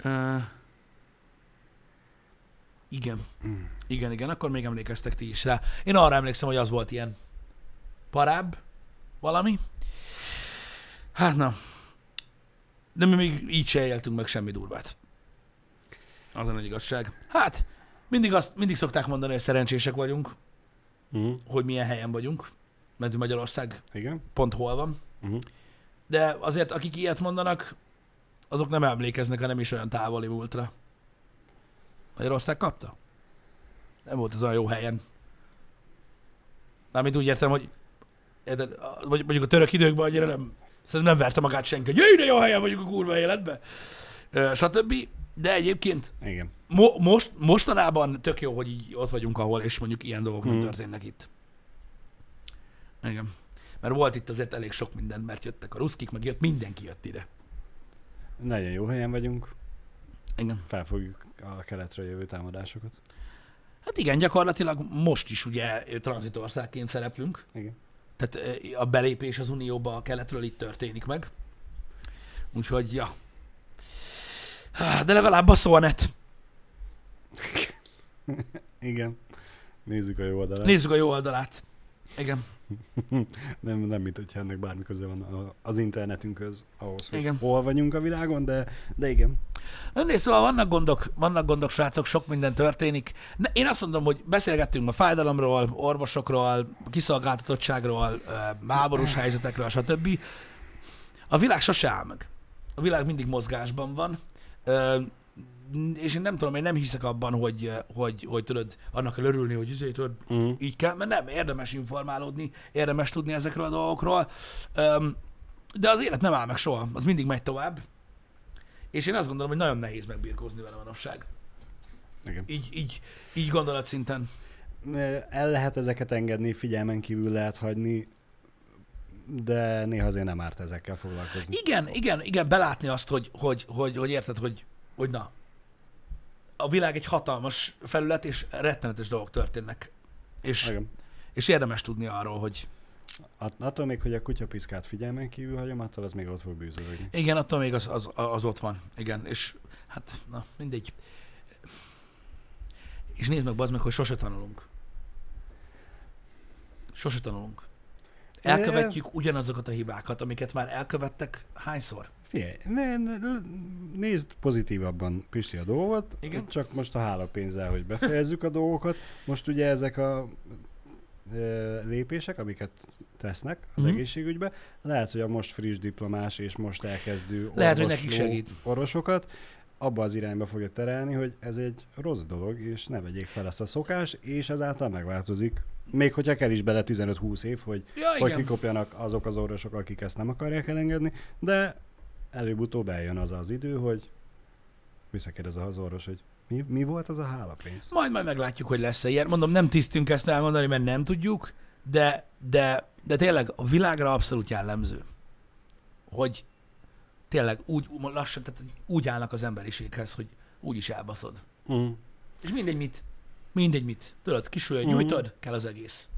Uh, igen. Mm. Igen, igen, akkor még emlékeztek ti is rá. Én arra emlékszem, hogy az volt ilyen parább valami. Hát na. De mi még így se éltünk meg semmi durvát. Az a nagy igazság. Hát, mindig, azt, mindig szokták mondani, hogy szerencsések vagyunk, Uh-huh. hogy milyen helyen vagyunk, mert Magyarország Igen. pont hol van. Uh-huh. De azért, akik ilyet mondanak, azok nem emlékeznek a nem is olyan távoli múltra. Magyarország kapta? Nem volt az olyan jó helyen. Mármint úgy értem, hogy vagy mondjuk a török időkben annyira nem, szerintem nem verte magát senki, hogy jöjj, jó helyen vagyunk a kurva életbe, stb. De egyébként Igen. mo- most, mostanában tök jó, hogy így ott vagyunk, ahol, és mondjuk ilyen dolgok nem Mhm. történnek itt. Igen. Mert volt itt azért elég sok minden, mert jöttek a ruszkik, meg jött, mindenki jött ide. Nagyon jó helyen vagyunk. Igen. Felfogjuk a keletre jövő támadásokat. Hát igen, gyakorlatilag most is ugye tranzitországként szereplünk, Igen. tehát ö, a belépés az Unióba a keletről itt történik meg. Úgyhogy, ja. De legalább a szónet. Igen. Nézzük a jó oldalát. Nézzük a jó oldalát. Igen, <laughs> Nem, nem mint hogyha ennek bármi köze van a- az internetünkhöz, ahhoz, hogy Igen. hol vagyunk a világon, de, de igen. Na nézd, szóval vannak gondok, vannak gondok, srácok, sok minden történik. Én azt mondom, hogy beszélgettünk a fájdalomról, orvosokról, kiszolgáltatottságról, háborús helyzetekről, stb. A világ sose áll meg. A világ mindig mozgásban van. És én nem tudom, én nem hiszek abban, hogy, hogy, hogy tudod, annak kell örülni, hogy izé, tudod, Uh-huh. így kell, mert nem, érdemes informálódni, érdemes tudni ezekről a dolgokról, de az élet nem áll meg soha, az mindig megy tovább, és én azt gondolom, hogy nagyon nehéz megbirkózni vele manapság. Igen. Így, így, így gondolatszinten. El lehet ezeket engedni, figyelmen kívül lehet hagyni, de néha azért nem árt ezekkel foglalkozni. Igen, igen, igen, belátni azt, hogy, hogy, hogy, hogy érted, hogy, hogy na, a világ egy hatalmas felület, és rettenetes dolgok történnek. És, Igen. és érdemes tudni arról, hogy At- attól még, hogy a kutyapiszkát figyelmen kívül hagyom, attól az még ott fog bűzölögni. igen, attól még az, az, az ott van. Igen, és hát, na, mindegy. És nézd meg, bazd meg, hogy sose tanulunk. Sose tanulunk. Elkövetjük ugyanazokat a hibákat, amiket már elkövettek hányszor? Figyelj, ne, ne, nézd pozitívabban Pisti a dolgot, Igen. csak most a hálapénzzel, hogy befejezzük a dolgokat. Most ugye ezek a ö, lépések, amiket tesznek az Mhm. uh-huh. egészségügybe, lehet, hogy a most friss diplomás és most elkezdő Lehet, hogy orvosló nekik segít. orvosokat abba az irányba fogja terelni, hogy ez egy rossz dolog, és ne vegyék fel ezt a szokást, és ezáltal megváltozik. Még hogyha kell is bele 15-20 év, hogy Ja, hogy kikopjanak azok az orvosok, akik ezt nem akarják elengedni, de előbb-utóbb eljön az az idő, hogy visszakérdez az orvos, hogy mi, mi volt az a hálapénz? Majd majd meglátjuk, hogy lesz-e ilyen. Mondom, nem tisztünk ezt elmondani, mert nem tudjuk, de, de, de tényleg a világra abszolút jellemző, hogy tényleg úgy lassan, tehát úgy állnak az emberiséghez, hogy úgy is elbaszod. Mm. És mindegy mit. Mindegy mit. Tudod, kisülő Mhm. nyújtod, kell az egész.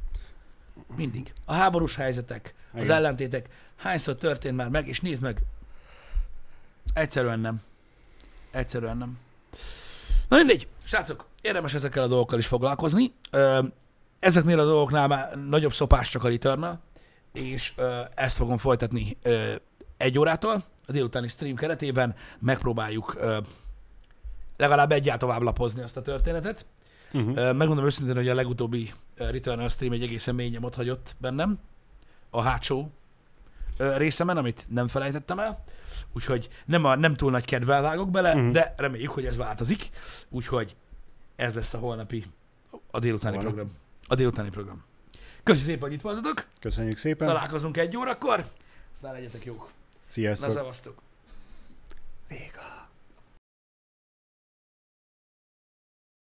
Mindig. A háborús helyzetek, az Igen. ellentétek, hányszor történt már meg, és nézd meg, egyszerűen nem. Egyszerűen nem. Na mindegy, srácok, érdemes ezekkel a dolgokkal is foglalkozni. Ezeknél a dolgoknál már nagyobb szopás csak a return és ezt fogom folytatni egy órától, a délutáni stream keretében megpróbáljuk legalább egyáltalán tovább lapozni azt a történetet. Uh-huh. Megmondom őszintén, hogy a legutóbbi Returnal stream egy egészen mély nyomot hagyott bennem, a hátsó részemen, amit nem felejtettem el, úgyhogy nem, a, nem túl nagy kedvel vágok bele, uh-huh. de reméljük, hogy ez változik, úgyhogy ez lesz a holnapi, a délutáni Holnap. program. A délutáni program. Köszi szépen, hogy itt voltatok, Köszönjük szépen. találkozunk egy órakor, aztán legyetek jók. Na, Sziasztok. szevasztok.